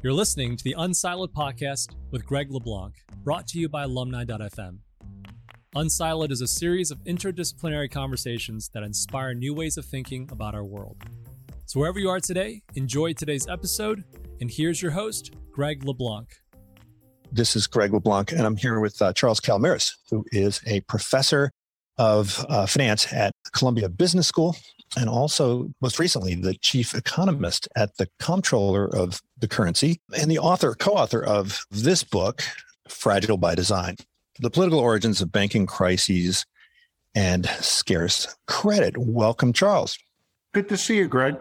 You're listening to the Unsiloed podcast with Greg LeBlanc, brought to you by alumni.fm. Unsiloed is a series of interdisciplinary conversations that inspire new ways of thinking about our world. So, wherever you are today, enjoy today's episode. And here's your host, Greg LeBlanc. This is Greg LeBlanc, and I'm here with uh, Charles Calomiris, who is a professor of uh, finance at Columbia Business School and also most recently the chief economist at the comptroller of the currency and the author co-author of this book fragile by design the political origins of banking crises and scarce credit. Welcome charles. Good to see you greg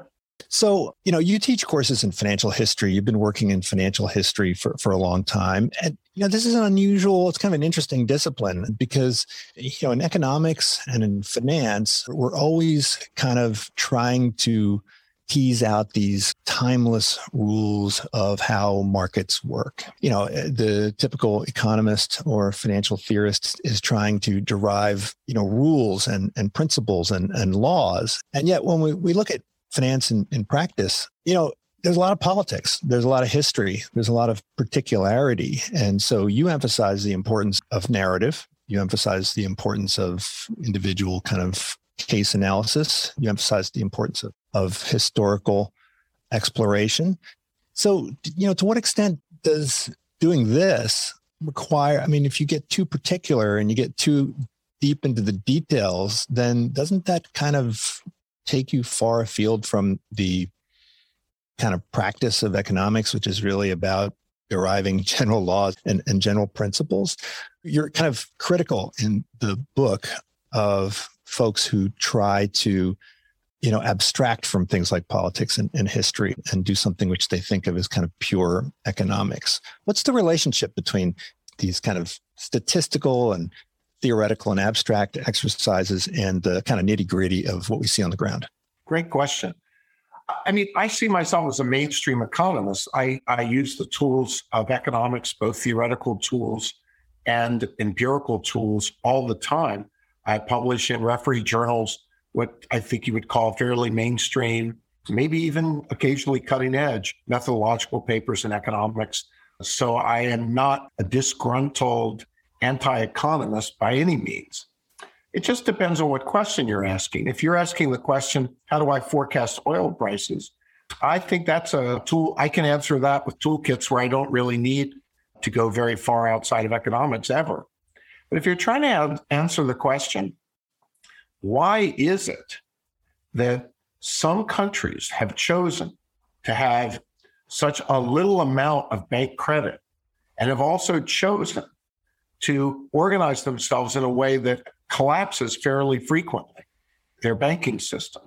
so, you know, you teach courses in financial history. You've been working in financial history for, for a long time. And, you know, this is an unusual, it's kind of an interesting discipline because, you know, in economics and in finance, we're always kind of trying to tease out these timeless rules of how markets work. You know, eh, the typical economist or financial theorist is trying to derive, you know, rules and, and principles and, and laws. And yet when we, we look at finance in, practice, you know, there's a lot of politics, there's a lot of history, there's a lot of particularity. And so you emphasize the importance of narrative, you emphasize the importance of individual kind of case analysis, you emphasize the importance of, of historical exploration. So, you know, to what extent does doing this require? I mean, if you get too particular and you get too deep into the details, then doesn't that kind of take you far afield from the kind of practice of economics, which is really about deriving general laws and, and general principles. You're kind of critical in the book of folks who try to you know abstract from things like politics and, and, history and do something which they think of as kind of pure economics what's the relationship between these kind of statistical and theoretical and abstract exercises and the kind of nitty gritty of what we see on the ground? Great question. I mean, I see myself as a mainstream economist. I, I use the tools of economics, both theoretical tools and empirical tools, all the time. I publish in referee journals what I think you would call fairly mainstream, maybe even occasionally cutting edge methodological papers in economics. So I am not a disgruntled anti economist by any means. It just depends on what question you're asking. If you're asking the question, how do I forecast oil prices? I think that's a tool. I can answer that with toolkits where I don't really need to go very far outside of economics ever. But if you're trying to answer the question, why is it that some countries have chosen to have such a little amount of bank credit and have also chosen to organize themselves in a way that collapses fairly frequently, their banking system.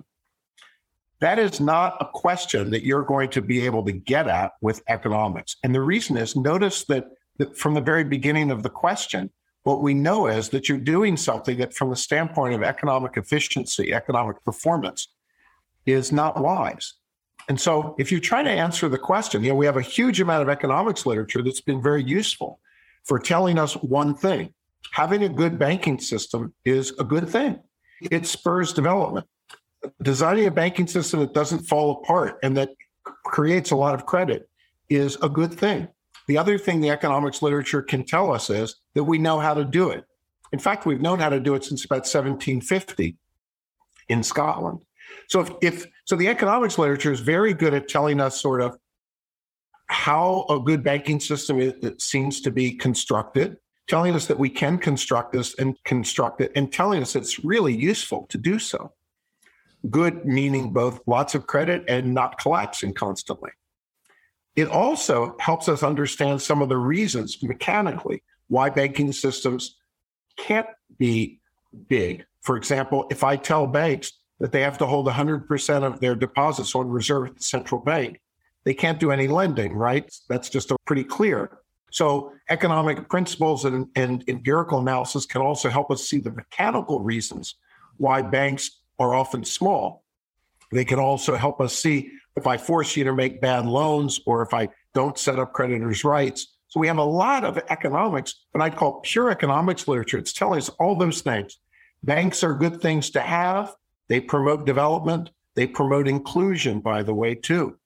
That is not a question that you're going to be able to get at with economics. And the reason is notice that, that from the very beginning of the question, what we know is that you're doing something that, from the standpoint of economic efficiency, economic performance, is not wise. And so, if you're trying to answer the question, you know, we have a huge amount of economics literature that's been very useful for telling us one thing having a good banking system is a good thing. It spurs development. Designing a banking system that doesn't fall apart and that creates a lot of credit is a good thing. The other thing the economics literature can tell us is that we know how to do it. In fact, we've known how to do it since about 1750 in Scotland. So if, if so the economics literature is very good at telling us sort of how a good banking system is, seems to be constructed, telling us that we can construct this and construct it, and telling us it's really useful to do so. Good meaning both lots of credit and not collapsing constantly. It also helps us understand some of the reasons mechanically why banking systems can't be big. For example, if I tell banks that they have to hold 100% of their deposits on reserve at the central bank, they can't do any lending, right? That's just pretty clear. So, economic principles and, and empirical analysis can also help us see the mechanical reasons why banks are often small. They can also help us see if I force you to make bad loans or if I don't set up creditors' rights. So, we have a lot of economics, but I'd call pure economics literature. It's telling us all those things. Banks are good things to have. They promote development. They promote inclusion, by the way, too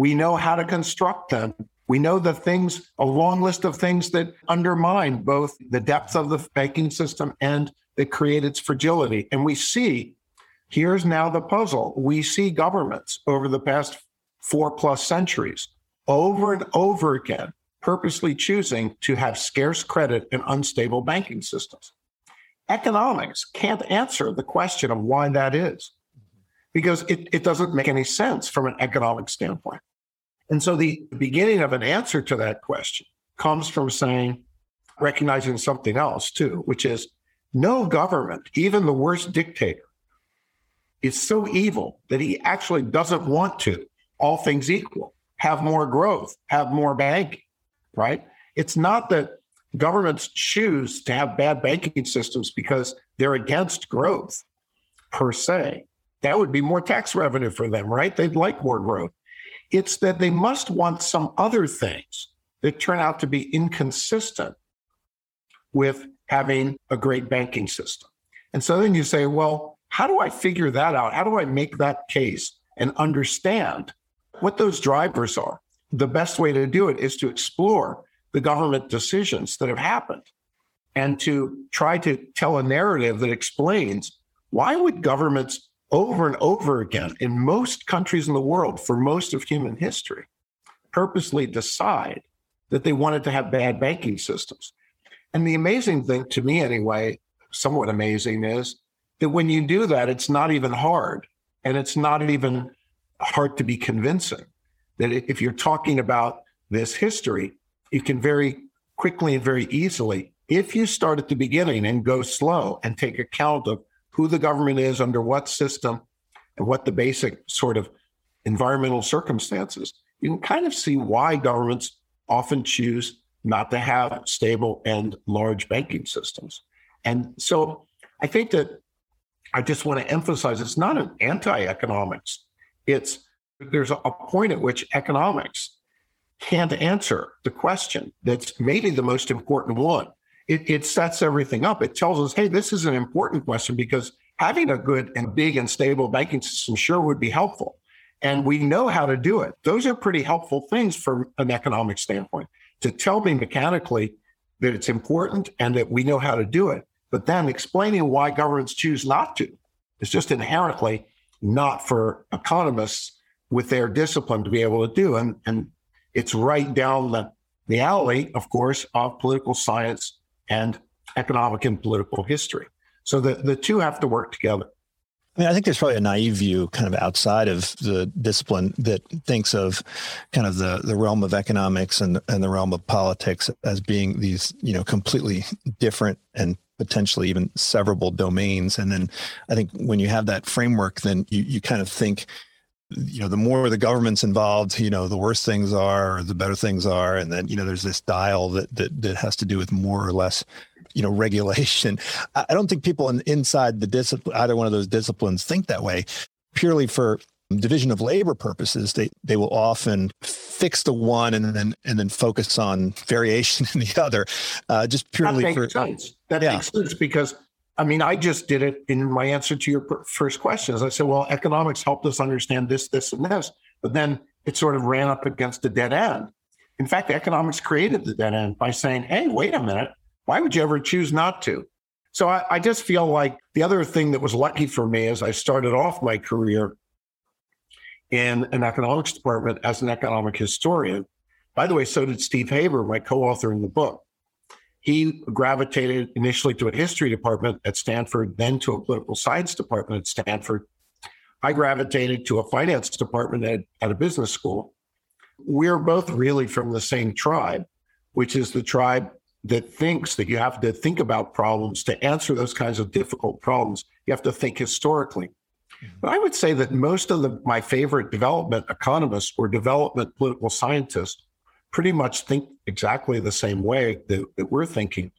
We know how to construct them. We know the things, a long list of things that undermine both the depth of the banking system and that create its fragility. And we see, here's now the puzzle. We see governments over the past four plus centuries over and over again purposely choosing to have scarce credit and unstable banking systems. Economics can't answer the question of why that is because it, it doesn't make any sense from an economic standpoint. And so the beginning of an answer to that question comes from saying, recognizing something else too, which is no government, even the worst dictator, is so evil that he actually doesn't want to, all things equal, have more growth, have more banking, right? It's not that governments choose to have bad banking systems because they're against growth per se. That would be more tax revenue for them, right? They'd like more growth. It's that they must want some other things that turn out to be inconsistent with having a great banking system. And so then you say, well, how do I figure that out? How do I make that case and understand what those drivers are? The best way to do it is to explore the government decisions that have happened and to try to tell a narrative that explains why would governments over and over again in most countries in the world for most of human history purposely decide that they wanted to have bad banking systems. And the amazing thing to me, anyway, somewhat amazing, is that when you do that, it's not even hard and it's not even hard to be convincing. That if you're talking about this history, you can very quickly and very easily, if you start at the beginning and go slow and take account of who the government is, under what system, and what the basic sort of environmental circumstances, you can kind of see why governments often choose not to have stable and large banking systems. And so I think that I just want to emphasize it's not an anti economics. It's there's a point at which economics can't answer the question that's maybe the most important one it, it sets everything up. It tells us, hey, this is an important question because having a good and big and stable banking system sure would be helpful. And we know how to do it. Those are pretty helpful things from an economic standpoint to tell me mechanically that it's important and that we know how to do it. But then explaining why governments choose not to is just inherently not for economists with their discipline to be able to do. And, and it's right down the, the alley, of course, of political science and economic and political history. So the, the two have to work together. I mean, I think there's probably a naive view kind of outside of the discipline that thinks of kind of the, the realm of economics and, and the realm of politics as being these, you know, completely different and potentially even severable domains. And then I think when you have that framework, then you, you kind of think, you know, the more the government's involved, you know, the worse things are, or the better things are, and then you know, there's this dial that that that has to do with more or less, you know, regulation. I don't think people in, inside the discipline, either one of those disciplines, think that way. Purely for division of labor purposes, they they will often fix the one and then and then focus on variation in the other, uh, just purely that for sense. That yeah. makes sense because I mean, I just did it in my answer to your first questions. I said, well, economics helped us understand this, this, and this, but then it sort of ran up against a dead end. In fact, economics created the dead end by saying, hey, wait a minute, why would you ever choose not to? So I, I just feel like the other thing that was lucky for me is I started off my career in an economics department as an economic historian. By the way, so did Steve Haber, my co author in the book. He gravitated initially to a history department at Stanford, then to a political science department at Stanford. I gravitated to a finance department at, at a business school. We're both really from the same tribe, which is the tribe that thinks that you have to think about problems to answer those kinds of difficult problems. You have to think historically. Mm-hmm. But I would say that most of the, my favorite development economists or development political scientists pretty much think exactly the same way that, that we're thinking.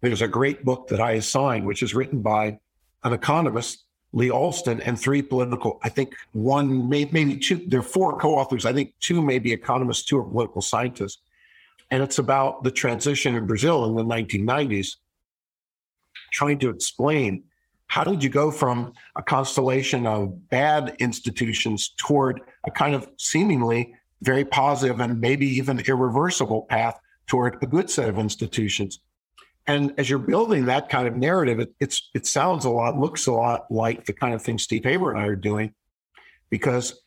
There's a great book that I assigned, which is written by an economist, Lee Alston, and three political, I think one, maybe two, there are four co authors. I think two may be economists, two are political scientists. And it's about the transition in Brazil in the 1990s, trying to explain how did you go from a constellation of bad institutions toward a kind of seemingly very positive and maybe even irreversible path toward a good set of institutions. And as you're building that kind of narrative, it, it's it sounds a lot, looks a lot like the kind of thing Steve Haber and I are doing, because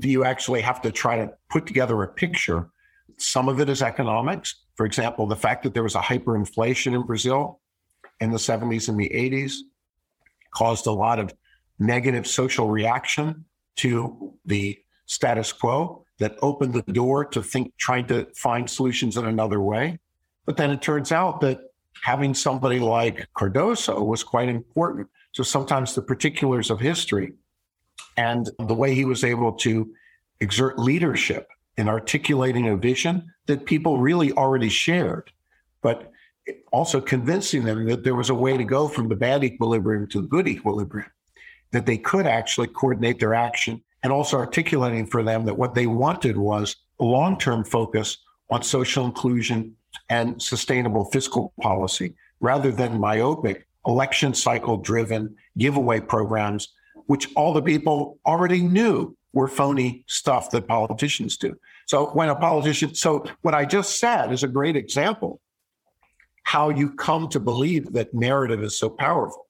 you actually have to try to put together a picture. Some of it is economics. For example, the fact that there was a hyperinflation in Brazil in the 70s and the 80s caused a lot of negative social reaction to the status quo that opened the door to think, trying to find solutions in another way. But then it turns out that having somebody like Cardoso was quite important. So sometimes the particulars of history and the way he was able to exert leadership in articulating a vision that people really already shared, but also convincing them that there was a way to go from the bad equilibrium to the good equilibrium, that they could actually coordinate their action and also articulating for them that what they wanted was long term focus on social inclusion and sustainable fiscal policy rather than myopic election cycle driven giveaway programs, which all the people already knew were phony stuff that politicians do. So when a politician, so what I just said is a great example how you come to believe that narrative is so powerful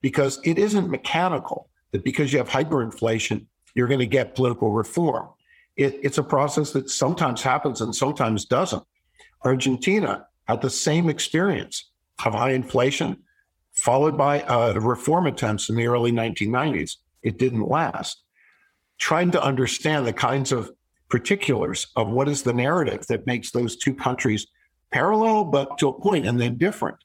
because it isn't mechanical that because you have hyperinflation you're going to get political reform. It, it's a process that sometimes happens and sometimes doesn't. Argentina had the same experience of high inflation, followed by uh, reform attempts in the early 1990s. It didn't last. Trying to understand the kinds of particulars of what is the narrative that makes those two countries parallel, but to a point, and then different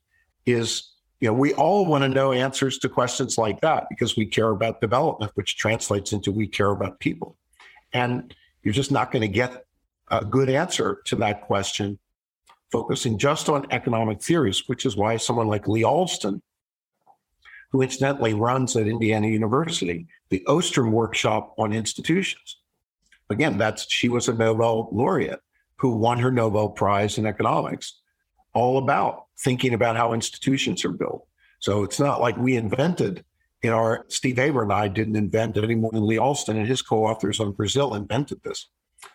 is you know, we all want to know answers to questions like that because we care about development, which translates into we care about people. And you're just not going to get a good answer to that question focusing just on economic theories, which is why someone like Lee Alston, who incidentally runs at Indiana University, the Ostrom Workshop on Institutions. Again, that's she was a Nobel laureate who won her Nobel Prize in economics all about thinking about how institutions are built. So it's not like we invented in our Steve Haber and I didn't invent it any more than Lee Alston and his co-authors on Brazil invented this.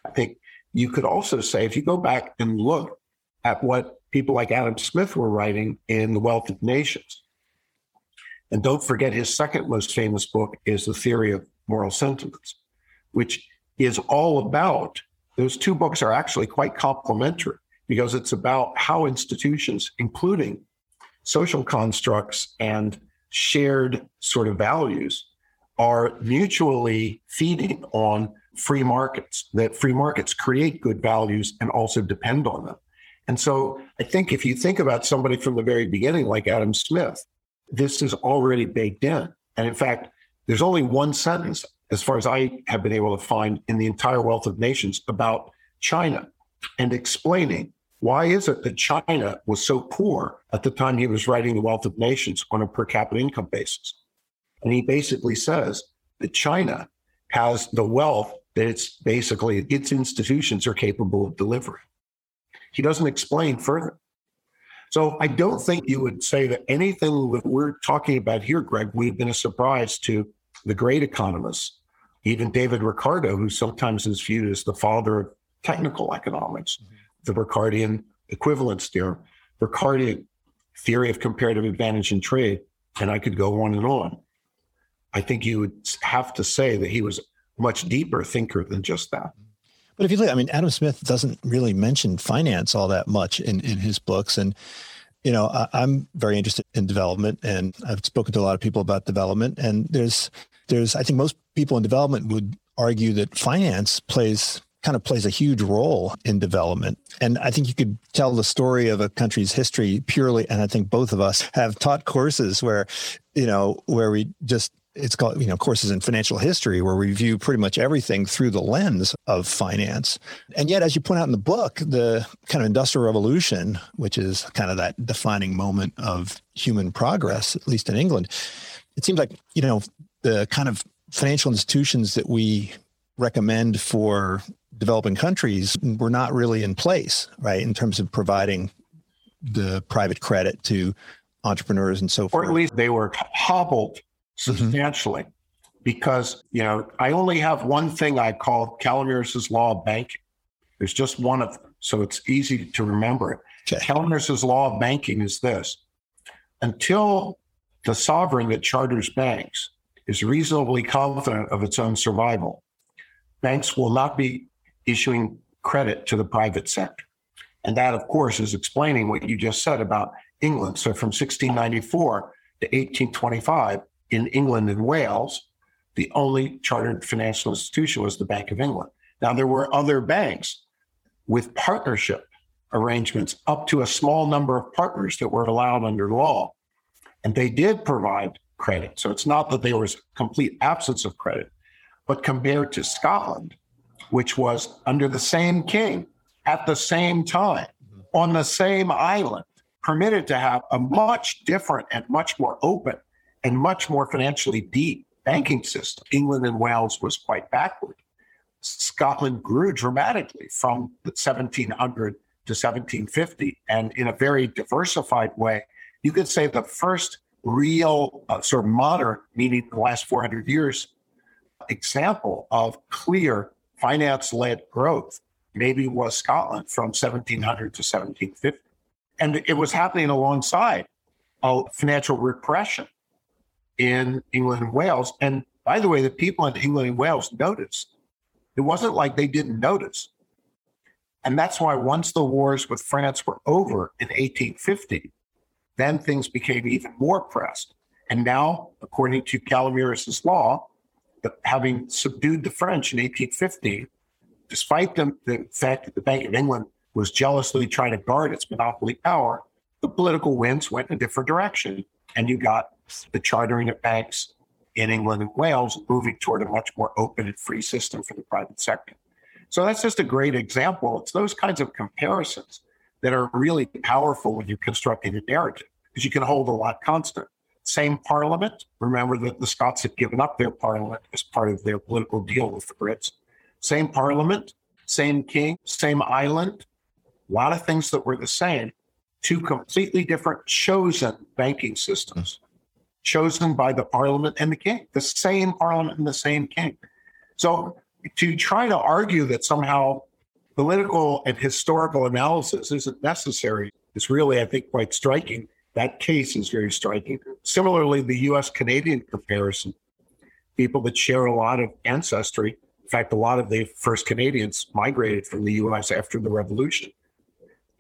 I think you could also say if you go back and look at what people like Adam Smith were writing in The Wealth of Nations. And don't forget his second most famous book is The Theory of Moral Sentiments, which is all about those two books are actually quite complementary because it's about how institutions, including social constructs and shared sort of values, are mutually feeding on free markets, that free markets create good values and also depend on them. And so I think if you think about somebody from the very beginning, like Adam Smith, this is already baked in. And in fact, there's only one sentence, as far as I have been able to find in the entire wealth of nations about China and explaining why is it that China was so poor at the time he was writing The Wealth of Nations on a per capita income basis? And he basically says that China has the wealth that it's basically its institutions are capable of delivering. He doesn't explain further. So I don't think you would say that anything that we're talking about here, Greg, would have been a surprise to the great economists, even David Ricardo, who sometimes is viewed as the father of technical economics. Mm-hmm the Ricardian equivalence theorem, Ricardian theory of comparative advantage in trade, and I could go on and on. I think you would have to say that he was a much deeper thinker than just that. But if you look, I mean, Adam Smith doesn't really mention finance all that much in, in his books. And, you know, I, I'm very interested in development and I've spoken to a lot of people about development. And there's, there's, I think most people in development would argue that finance plays kind of plays a huge role in development. And I think you could tell the story of a country's history purely. And I think both of us have taught courses where, you know, where we just, it's called, you know, courses in financial history where we view pretty much everything through the lens of finance. And yet, as you point out in the book, the kind of industrial revolution, which is kind of that defining moment of human progress, at least in England, it seems like, you know, the kind of financial institutions that we recommend for developing countries were not really in place, right, in terms of providing the private credit to entrepreneurs and so forth. Or at least they were hobbled mm-hmm. substantially mm-hmm. because, you know, I only have one thing I call Calomiris's law of banking. There's just one of them. So it's easy to remember it. Okay. Law of banking is this until the sovereign that charters banks is reasonably confident of its own survival, banks will not be issuing credit to the private sector. And that, of course, is explaining what you just said about England. So from 1694 to 1825, in England and Wales, the only chartered financial institution was the Bank of England. Now, there were other banks with partnership arrangements up to a small number of partners that were allowed under law. And they did provide credit. So it's not that there was complete absence of credit, but compared to Scotland, which was under the same king at the same time on the same island, permitted to have a much different and much more open and much more financially deep banking system. England and Wales was quite backward. Scotland grew dramatically from 1700 to 1750 and in a very diversified way. You could say the first real uh, sort of modern, meaning the last 400 years, example of clear finance led growth maybe was Scotland from 1700 to 1750. And it was happening alongside a financial repression in England and Wales. And by the way, the people in England and Wales noticed. It wasn't like they didn't notice. And that's why once the wars with France were over in 1850, then things became even more pressed. And now, according to Calomiris' law, having subdued the French in 1850, despite the, the fact that the Bank of England was jealously trying to guard its monopoly power, the political winds went in a different direction. And you got the chartering of banks in England and Wales moving toward a much more open and free system for the private sector. So that's just a great example. It's those kinds of comparisons that are really powerful when you're constructing a narrative because you can hold a lot constant. Same parliament. Remember that the Scots had given up their parliament as part of their political deal with the Brits. Same parliament, same king, same island. A lot of things that were the same. Two completely different chosen banking systems, chosen by the parliament and the king, the same parliament and the same king. So to try to argue that somehow political and historical analysis isn't necessary is really, I think, quite striking. That case is very striking. Similarly, the US Canadian comparison, people that share a lot of ancestry. In fact, a lot of the first Canadians migrated from the US after the revolution.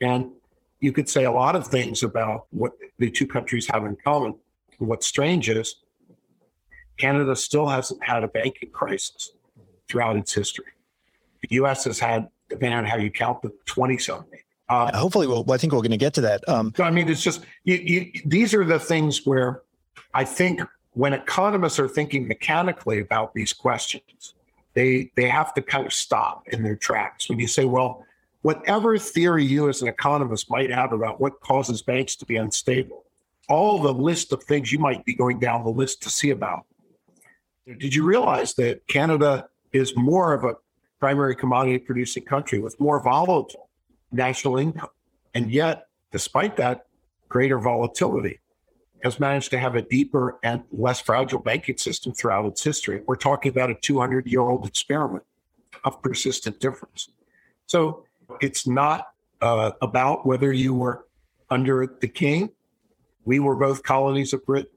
And you could say a lot of things about what the two countries have in common. What's strange is Canada still hasn't had a banking crisis throughout its history. The U.S. has had, depending on how you count, the 20 something. Uh, Hopefully, we'll, I think we're going to get to that. Um, I mean, it's just you, you, these are the things where I think when economists are thinking mechanically about these questions, they they have to kind of stop in their tracks. When you say, well, whatever theory you as an economist might have about what causes banks to be unstable, all the list of things you might be going down the list to see about. Did you realize that Canada is more of a primary commodity producing country with more volatile national income. And yet, despite that greater volatility, has managed to have a deeper and less fragile banking system throughout its history. We're talking about a 200 year old experiment of persistent difference. So it's not uh, about whether you were under the king. We were both colonies of Britain.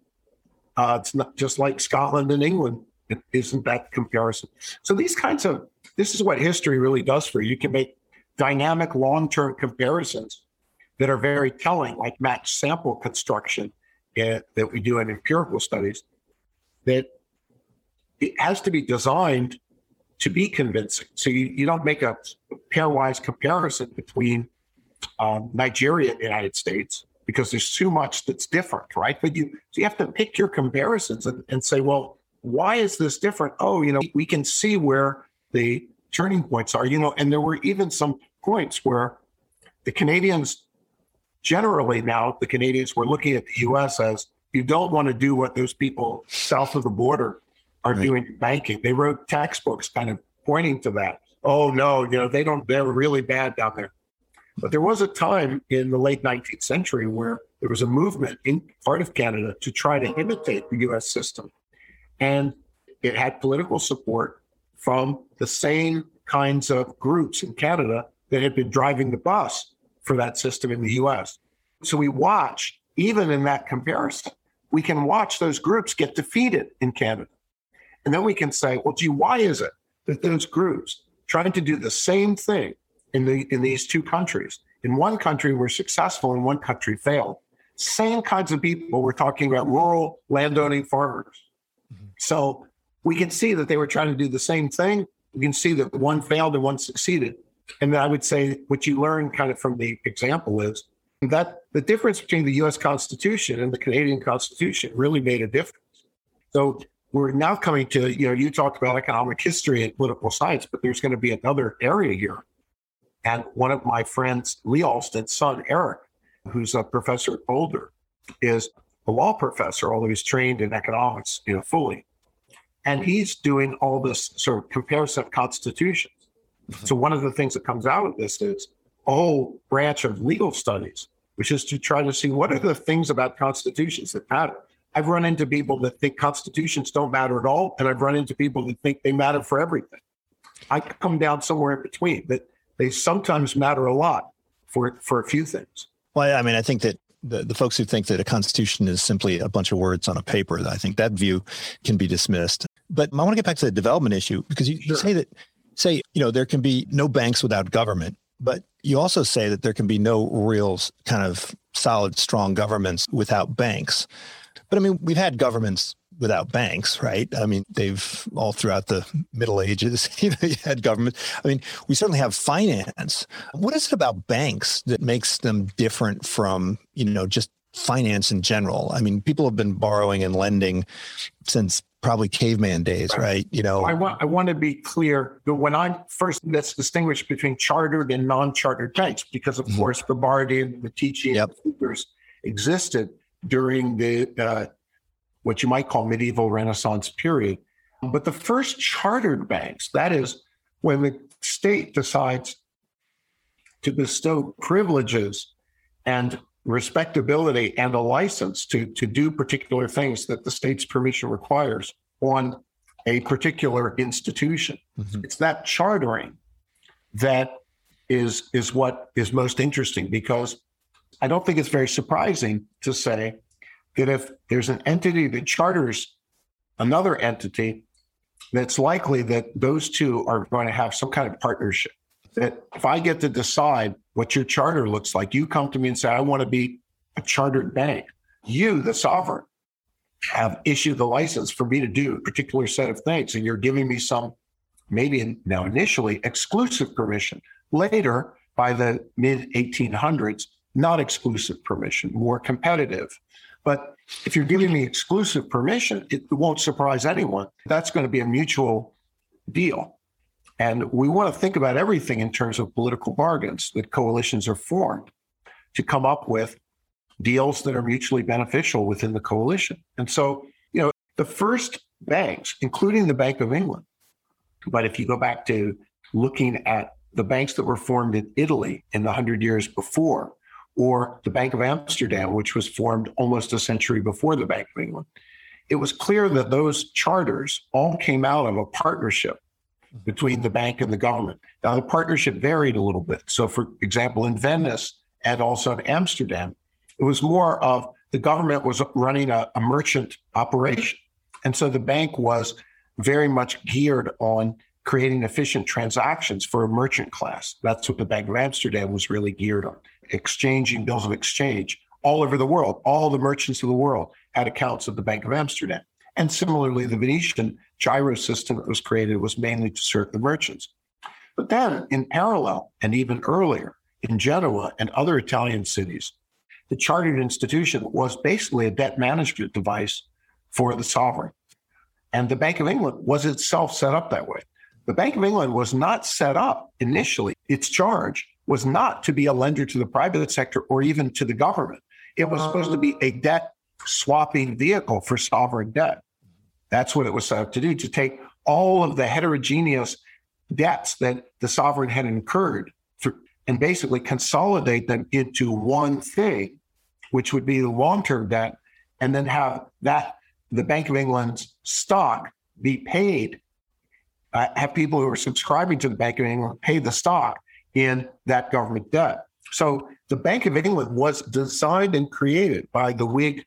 Uh, it's not just like Scotland and England isn't that comparison? So these kinds of this is what history really does for you. You can make dynamic long-term comparisons that are very telling, like match sample construction uh, that we do in empirical studies. That it has to be designed to be convincing. So you, you don't make a pairwise comparison between um, Nigeria and the United States because there's too much that's different, right? But you so you have to pick your comparisons and, and say, well, why is this different? Oh, you know, we can see where the turning points are, you know, and there were even some points where the Canadians generally now, the Canadians were looking at the US as you don't want to do what those people south of the border are right. doing in banking. They wrote textbooks kind of pointing to that. Oh no, you know, they don't they're really bad down there. But there was a time in the late 19th century where there was a movement in part of Canada to try to imitate the US system. And it had political support from the same kinds of groups in Canada that had been driving the bus for that system in the US. So we watch, even in that comparison, we can watch those groups get defeated in Canada. And then we can say, well, gee, why is it that those groups trying to do the same thing in the in these two countries? In one country were successful, in one country failed. Same kinds of people. We're talking about rural landowning farmers. Mm-hmm. So we can see that they were trying to do the same thing. We can see that one failed and one succeeded. And I would say what you learn kind of from the example is that the difference between the US Constitution and the Canadian Constitution really made a difference. So we're now coming to, you know, you talked about economic history and political science, but there's going to be another area here. And one of my friends, Lee Alston's son, Eric, who's a professor at Boulder, is a law professor, although he's trained in economics, you know, fully. And he's doing all this sort of comparison of constitutions. Mm-hmm. So one of the things that comes out of this is a whole branch of legal studies, which is to try to see what are the things about constitutions that matter. I've run into people that think constitutions don't matter at all, and I've run into people that think they matter for everything. I come down somewhere in between, but they sometimes matter a lot for for a few things. Well, I mean, I think that the, the folks who think that a constitution is simply a bunch of words on a paper, I think that view can be dismissed. But I want to get back to the development issue because you, sure. you say that, say, you know, there can be no banks without government, but you also say that there can be no real kind of solid, strong governments without banks. But I mean, we've had governments without banks, right? I mean, they've all throughout the Middle Ages, you know, you had government. I mean, we certainly have finance. What is it about banks that makes them different from, you know, just finance in general? I mean, people have been borrowing and lending since probably caveman days, right? You know, I want I want to be clear that when I first let's distinguish between chartered and non-chartered banks, because of mm-hmm. course the Bardi and the Medici yep. and existed during the uh, what you might call medieval Renaissance period. But the first chartered banks, that is when the state decides to bestow privileges and respectability and a license to, to do particular things that the state's permission requires on a particular institution. Mm-hmm. It's that chartering that is is what is most interesting because I don't think it's very surprising to say that if there's an entity that charters another entity, that's likely that those two are going to have some kind of partnership. That if I get to decide what your charter looks like, you come to me and say, I want to be a chartered bank. You, the sovereign, have issued the license for me to do a particular set of things. And you're giving me some, maybe now initially, exclusive permission. Later, by the mid 1800s, not exclusive permission, more competitive. But if you're giving me exclusive permission, it won't surprise anyone. That's going to be a mutual deal. And we want to think about everything in terms of political bargains that coalitions are formed to come up with deals that are mutually beneficial within the coalition. And so, you know, the first banks, including the Bank of England, but if you go back to looking at the banks that were formed in Italy in the hundred years before, or the Bank of Amsterdam, which was formed almost a century before the Bank of England. It was clear that those charters all came out of a partnership between the bank and the government. Now, the partnership varied a little bit. So, for example, in Venice and also in Amsterdam, it was more of the government was running a, a merchant operation. And so the bank was very much geared on creating efficient transactions for a merchant class. That's what the Bank of Amsterdam was really geared on exchanging bills of exchange all over the world. All the merchants of the world had accounts at the Bank of Amsterdam. And similarly, the Venetian giro system that was created was mainly to serve the merchants. But then, in parallel, and even earlier, in Genoa and other Italian cities, the chartered institution was basically a debt management device for the sovereign. And the Bank of England was itself set up that way. The Bank of England was not set up initially, its charge was not to be a lender to the private sector or even to the government. It was supposed to be a debt swapping vehicle for sovereign debt. That's what it was set up to do, to take all of the heterogeneous debts that the sovereign had incurred and basically consolidate them into one thing, which would be the long term debt, and then have that, the Bank of England's stock be paid, uh, have people who are subscribing to the Bank of England pay the stock in that government debt. So the Bank of England was designed and created by the Whig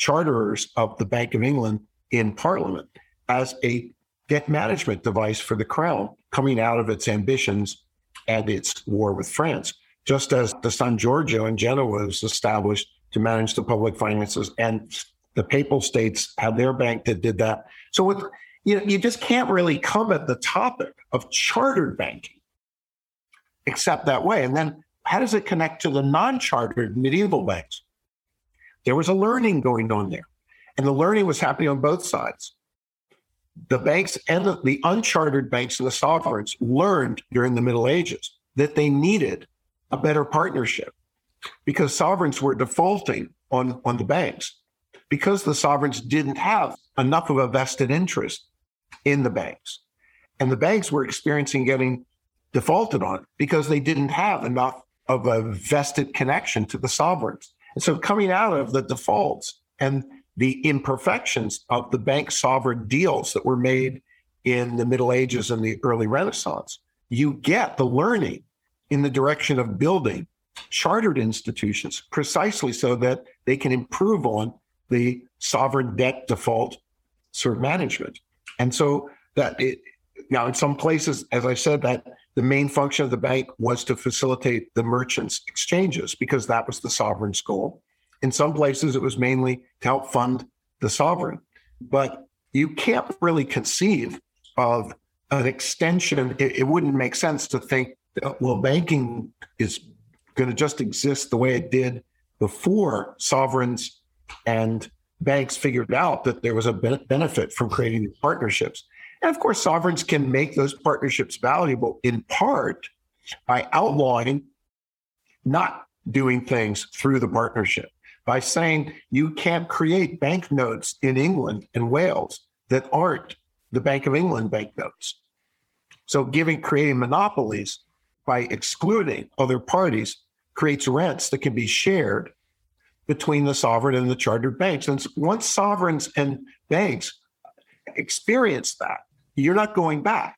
charterers of the Bank of England in Parliament as a debt management device for the crown coming out of its ambitions and its war with France. Just as the San Giorgio in Genoa was established to manage the public finances, and the Papal States had their bank that did that. So with you know, you just can't really come at the topic of chartered banking except that way. And then how does it connect to the non-chartered medieval banks? There was a learning going on there, and the learning was happening on both sides. The banks and the, the unchartered banks and the sovereigns learned during the Middle Ages that they needed a better partnership because sovereigns were defaulting on, on the banks because the sovereigns didn't have enough of a vested interest in the banks. And the banks were experiencing getting defaulted on because they didn't have enough of a vested connection to the sovereigns. So coming out of the defaults and the imperfections of the bank sovereign deals that were made in the Middle Ages and the early Renaissance, you get the learning in the direction of building chartered institutions precisely so that they can improve on the sovereign debt default sort of management. And so that it now in some places, as I said, that the main function of the bank was to facilitate the merchants' exchanges because that was the sovereign's goal. In some places, it was mainly to help fund the sovereign. But you can't really conceive of an extension. It, it wouldn't make sense to think, that, well, banking is going to just exist the way it did before sovereigns and banks figured out that there was a benefit from creating these partnerships. And of course, sovereigns can make those partnerships valuable in part by outlawing not doing things through the partnership, by saying you can't create banknotes in England and Wales that aren't the Bank of England banknotes. So giving creating monopolies by excluding other parties creates rents that can be shared between the sovereign and the chartered banks. And once sovereigns and banks experience that, you're not going back.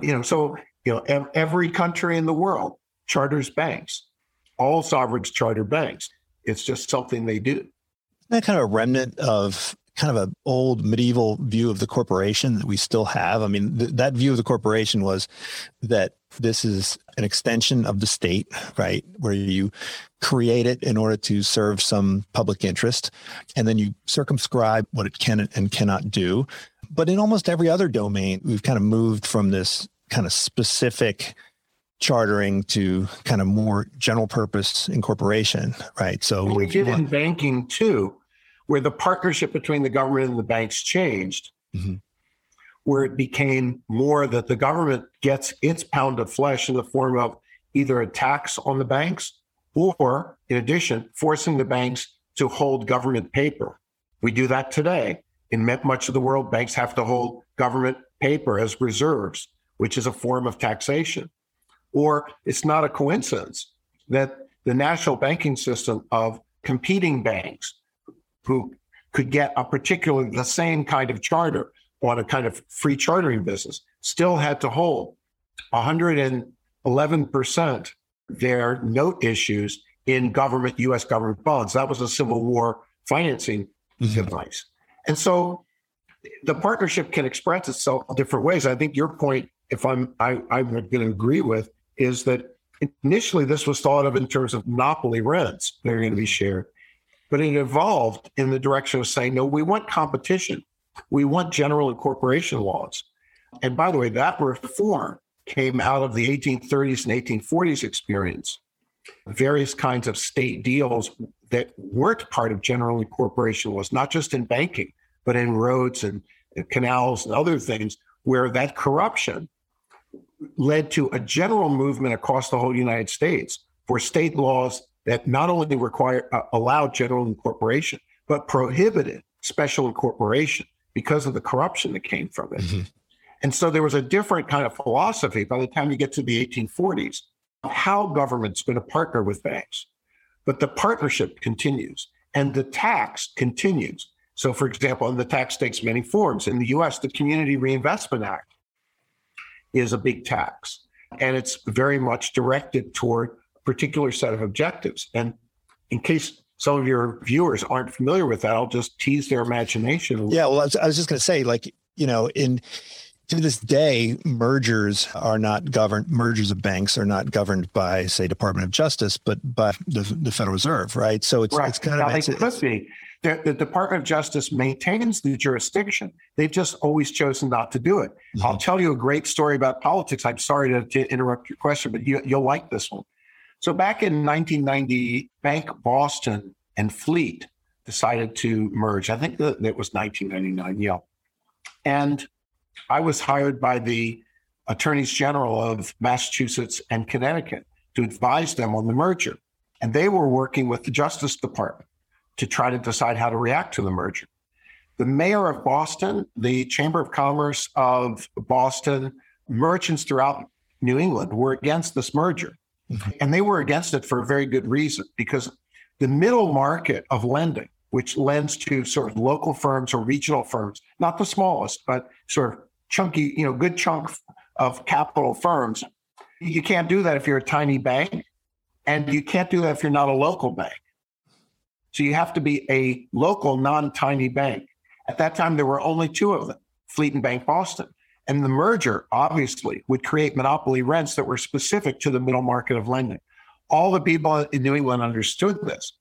You know, so you know every country in the world charters banks. All sovereigns charter banks. It's just something they do. That kind of a remnant of kind of an old medieval view of the corporation that we still have. I mean, th- that view of the corporation was that this is an extension of the state, right? Where you create it in order to serve some public interest, and then you circumscribe what it can and cannot do. But in almost every other domain, we've kind of moved from this kind of specific chartering to kind of more general purpose incorporation, right? So we did in banking too, where the partnership between the government and the banks changed. Mm-hmm where it became more that the government gets its pound of flesh in the form of either a tax on the banks or, in addition, forcing the banks to hold government paper. We do that today. In much of the world, banks have to hold government paper as reserves, which is a form of taxation. Or it's not a coincidence that the national banking system of competing banks who could get a particularly the same kind of charter on a kind of free chartering business still had to hold 111% their note issues in government, US government bonds. That was a Civil War financing mm-hmm. device. And so the partnership can express itself different ways. I think your point, if I'm I, I'm going to agree with, is that initially this was thought of in terms of monopoly rents that are going to be shared. But it evolved in the direction of saying, no, we want competition. We want general incorporation laws. And by the way, that reform came out of the 1830s and 1840s experience. Various kinds of state deals that weren't part of general incorporation laws, not just in banking, but in roads and, and canals and other things, where that corruption led to a general movement across the whole United States for state laws that not only require uh, allowed general incorporation, but prohibited special incorporation because of the corruption that came from it. Mm-hmm. And so there was a different kind of philosophy by the time you get to the 1840s how government's going to partner with banks. But the partnership continues and the tax continues. So, for example, and the tax takes many forms. In the US, the Community Reinvestment Act is a big tax. and it's very much directed toward a particular set of objectives. And in case some of your viewers aren't familiar with that, I'll just tease their imagination. Yeah, well, I was, I was just going to say, like, you know, in to this day, mergers are not governed. Mergers of banks are not governed by, say, Department of Justice, but by the, the Federal Reserve, right? So it's right. it's kind now, of they could be. The, the, Department of Justice maintains the jurisdiction. They've just always chosen not to do it. Mm-hmm. I'll tell you a great story about politics. I'm sorry to, to interrupt your question, but you, you'll like this one. So back in 1990, Bank Boston and Fleet decided to merge. I think that it was 1999. Yeah. And I was hired by the attorneys general of Massachusetts and Connecticut to advise them on the merger. And they were working with the Justice Department to try to decide how to react to the merger. The mayor of Boston, the Chamber of Commerce of Boston, merchants throughout New England were against this merger. Mm-hmm. And they were against it for a very good reason because the middle market of lending which lends to sort of local firms or regional firms, not the smallest, but sort of chunky, you know, good chunk of capital firms. You can't do that if you're a tiny bank, and you can't do that if you're not a local bank. So you have to be a local, non tiny bank. At that time, there were only two of them Fleet and Bank Boston. And the merger, obviously, would create monopoly rents that were specific to the middle market of lending. All the people in New England understood this.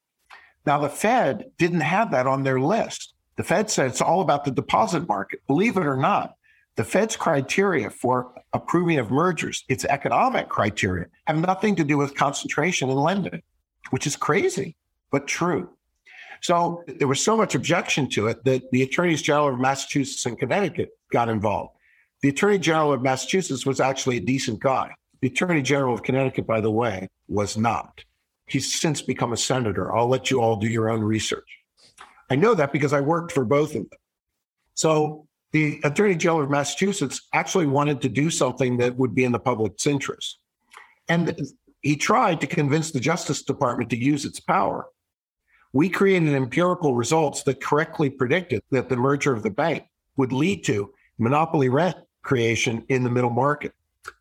Now, the Fed didn't have that on their list. The Fed said it's all about the deposit market. Believe it or not, the Fed's criteria for approving of mergers, its economic criteria, have nothing to do with concentration in lending, which is crazy, but true. So there was so much objection to it that the attorneys general of Massachusetts and Connecticut got involved. The attorney general of Massachusetts was actually a decent guy. The attorney general of Connecticut, by the way, was not. He's since become a senator. I'll let you all do your own research. I know that because I worked for both of them. So the Attorney General of Massachusetts actually wanted to do something that would be in the public's interest. And he tried to convince the Justice Department to use its power. We created empirical results that correctly predicted that the merger of the bank would lead to monopoly rent creation in the middle market.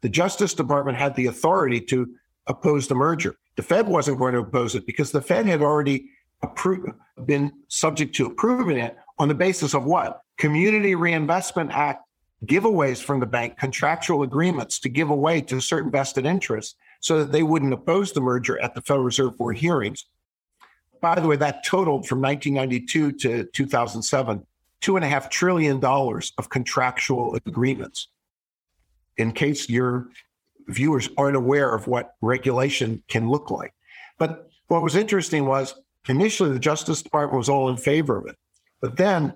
The Justice Department had the authority to oppose the merger. The Fed wasn't going to oppose it because the Fed had already approved, been subject to approving it on the basis of what? Community Reinvestment Act giveaways from the bank, contractual agreements to give away to certain vested interests so that they wouldn't oppose the merger at the Federal Reserve Board hearings. By the way, that totaled from 1992 to 2007, two and a half trillion dollars of contractual agreements. In case you're viewers aren't aware of what regulation can look like. But what was interesting was initially the Justice Department was all in favor of it. But then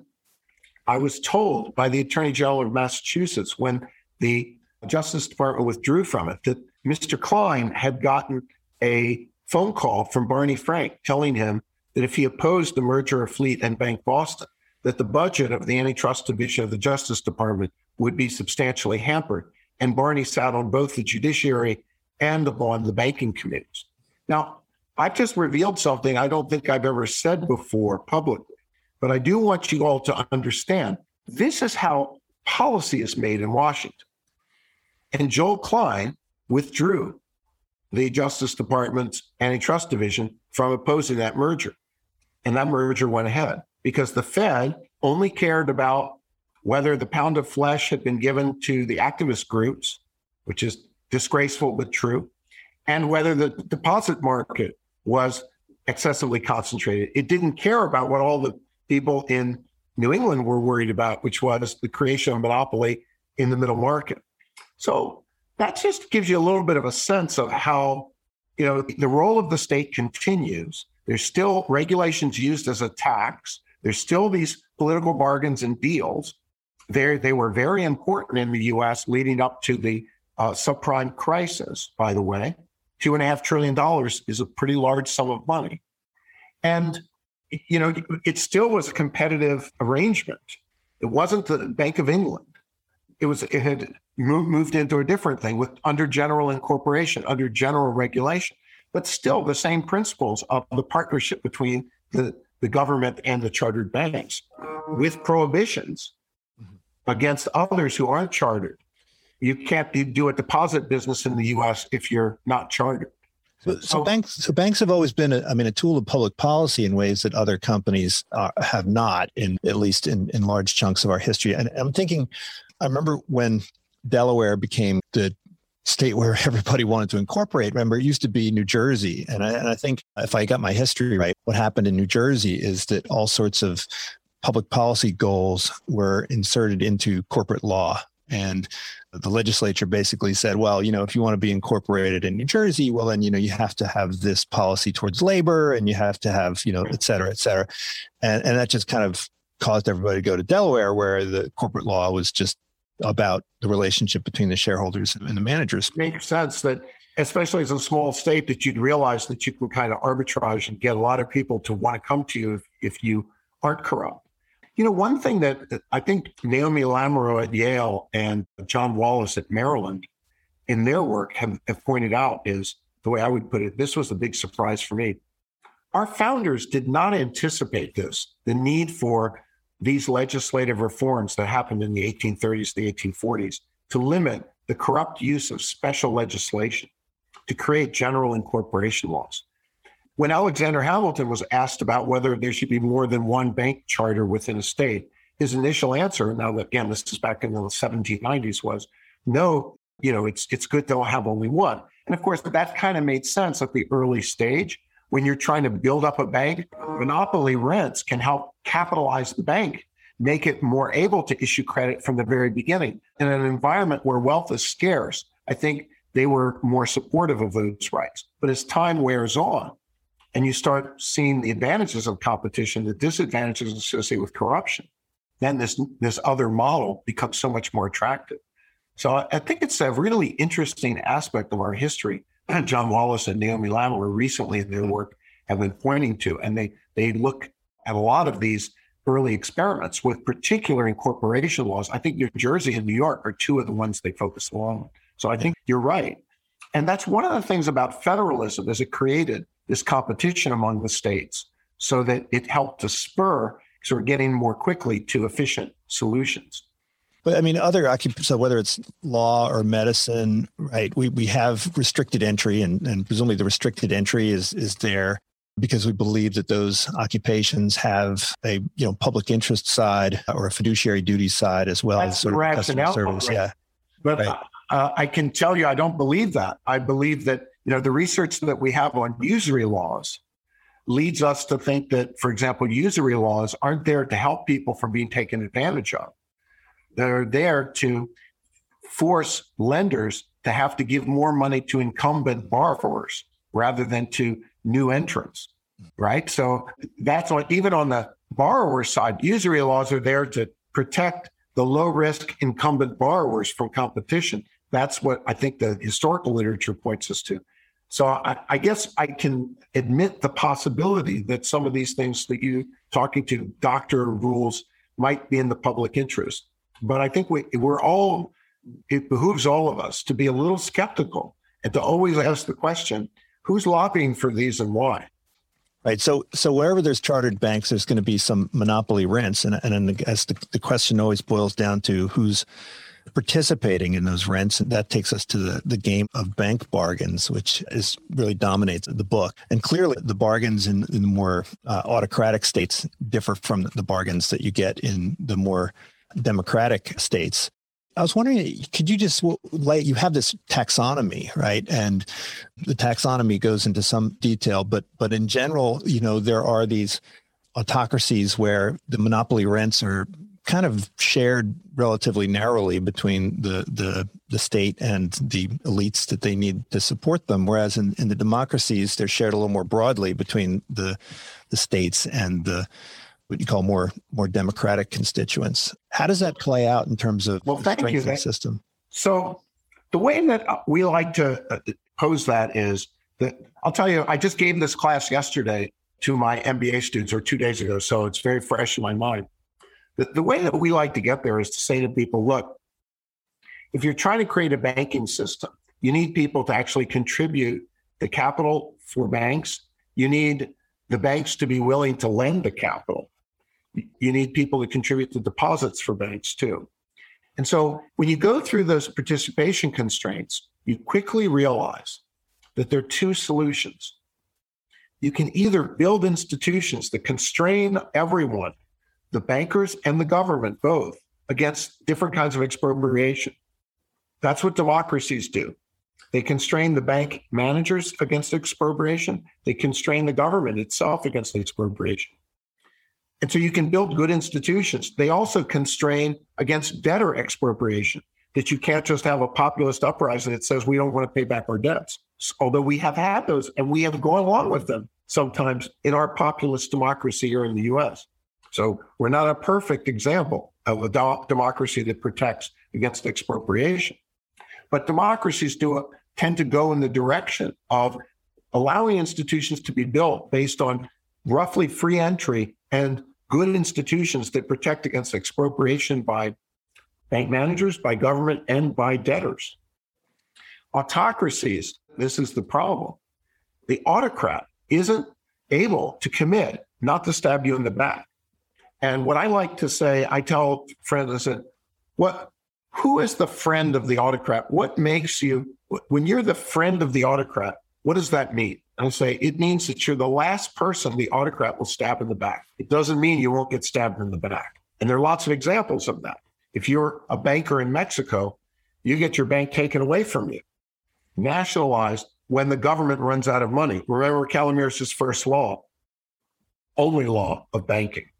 I was told by the Attorney General of Massachusetts when the Justice Department withdrew from it that Mr. Klein had gotten a phone call from Barney Frank telling him that if he opposed the merger of Fleet and Bank Boston, that the budget of the antitrust division of the Justice Department would be substantially hampered and Barney sat on both the judiciary and the banking committees. Now, I've just revealed something I don't think I've ever said before publicly, but I do want you all to understand this is how policy is made in Washington. And Joel Klein withdrew the Justice Department's antitrust division from opposing that merger. And that merger went ahead because the Fed only cared about whether the pound of flesh had been given to the activist groups, which is disgraceful but true, and whether the deposit market was excessively concentrated. It didn't care about what all the people in New England were worried about, which was the creation of monopoly in the middle market. So that just gives you a little bit of a sense of how, you know, the role of the state continues. There's still regulations used as a tax. There's still these political bargains and deals. They they were very important in the U.S. leading up to the uh, subprime crisis. By the way, two and a half trillion dollars is a pretty large sum of money, and you know it still was a competitive arrangement. It wasn't the Bank of England. It was it had moved into a different thing with under general incorporation, under general regulation, but still the same principles of the partnership between the, the government and the chartered banks with prohibitions against others who aren't chartered. you can't do a deposit business in the U.S. if you're not chartered. So, so, banks, so banks have always been, a, I mean, a tool of public policy in ways that other companies uh, have not, in at least in, in large chunks of our history. And I'm thinking, I remember when Delaware became the state where everybody wanted to incorporate. Remember, it used to be New Jersey. And I, and I think if I got my history right, what happened in New Jersey is that all sorts of public policy goals were inserted into corporate law. And the legislature basically said, well, you know, if you want to be incorporated in New Jersey, well, then, you know, you have to have this policy towards labor and you have to have, you know, et cetera, et cetera. And, and that just kind of caused everybody to go to Delaware, where the corporate law was just about the relationship between the shareholders and the managers. Makes sense that, especially as a small state, that you'd realize that you can kind of arbitrage and get a lot of people to want to come to you if, if you aren't corrupt. You know, one thing that I think Naomi Lamoreaux at Yale and John Wallis at Maryland in their work have, have pointed out is the way I would put it, this was a big surprise for me. Our founders did not anticipate this, the need for these legislative reforms that happened in the 1830s, the 1840s, to limit the corrupt use of special legislation to create general incorporation laws. When Alexander Hamilton was asked about whether there should be more than one bank charter within a state, his initial answer, now again, this is back in the 1790s, was no, you know, it's it's good to have only one. And of course, that kind of made sense at the early stage when you're trying to build up a bank. Monopoly rents can help capitalize the bank, make it more able to issue credit from the very beginning. In an environment where wealth is scarce, I think they were more supportive of those rights. But as time wears on, and you start seeing the advantages of competition, the disadvantages associated with corruption, then this this other model becomes so much more attractive. So I think it's a really interesting aspect of our history. John Wallis and Naomi Lamoreaux recently in their work have been pointing to, and they they look at a lot of these early experiments with particular incorporation laws. I think New Jersey and New York are two of the ones they focus on. So I think you're right. And that's one of the things about federalism is it created this competition among the states so that it helped to spur sort of getting more quickly to efficient solutions. But I mean, other occupations, so whether it's law or medicine, right? We we have restricted entry, and, and presumably the restricted entry is is there because we believe that those occupations have a you know public interest side or a fiduciary duty side as well That's as sort of customer service. Right. Yeah, but right. uh, I can tell you, I don't believe that. I believe that you know, the research that we have on usury laws leads us to think that, for example, usury laws aren't there to help people from being taken advantage of. They're there to force lenders to have to give more money to incumbent borrowers rather than to new entrants, right? So that's on even on the borrower side, usury laws are there to protect the low risk incumbent borrowers from competition. That's what I think the historical literature points us to. So I, I, guess I can admit the possibility that some of these things that you talking to doctor rules might be in the public interest. But I think we, we're all, it behooves all of us to be a little skeptical and to always ask the question, who's lobbying for these and why? Right. So, so wherever there's chartered banks, there's going to be some monopoly rents, and and I guess the, the question always boils down to who's participating in those rents. And that takes us to the, the game of bank bargains, which is really dominates the book. And clearly, the bargains in, in the more uh, autocratic states differ from the bargains that you get in the more democratic states. I was wondering, could you just lay, you have this taxonomy, right? And the taxonomy goes into some detail, but, but in general, you know, there are these autocracies where the monopoly rents are kind of shared relatively narrowly between the, the, the state and the elites that they need to support them. Whereas in, in the democracies, they're shared a little more broadly between the, the states and the, what you call more, more democratic constituents. How does that play out in terms of well, thank you. That, system? So the way that we like to uh, pose that is that I'll tell you, I just gave this class yesterday to my MBA students or two days ago. So it's very fresh in my mind. The, the way that we like to get there is to say to people, look, if you're trying to create a banking system, you need people to actually contribute the capital for banks. You need the banks to be willing to lend the capital. You need people to contribute the deposits for banks too. And so when you go through those participation constraints, you quickly realize that there are two solutions. You can either build institutions that constrain everyone, the bankers and the government both, against different kinds of expropriation. That's what democracies do. They constrain the bank managers against expropriation. They constrain the government itself against expropriation. And so you can build good institutions. They also constrain against debtor expropriation, that you can't just have a populist uprising that says we don't want to pay back our debts. Although we have had those and we have gone along with them sometimes in our populist democracy here in the US. So we're not a perfect example of a do- democracy that protects against expropriation. But democracies do tend to go in the direction of allowing institutions to be built based on roughly free entry and good institutions that protect against expropriation by bank managers, by government, and by debtors. Autocracies, this is the problem. The autocrat isn't able to commit not to stab you in the back. And what I like to say, I tell friends, I said, what who is the friend of the autocrat? What makes you when you're the friend of the autocrat, what does that mean? I say it means that you're the last person the autocrat will stab in the back. It doesn't mean you won't get stabbed in the back. And there are lots of examples of that. If you're a banker in Mexico, you get your bank taken away from you, nationalized when the government runs out of money. Remember Calomiris's first law, only law of banking.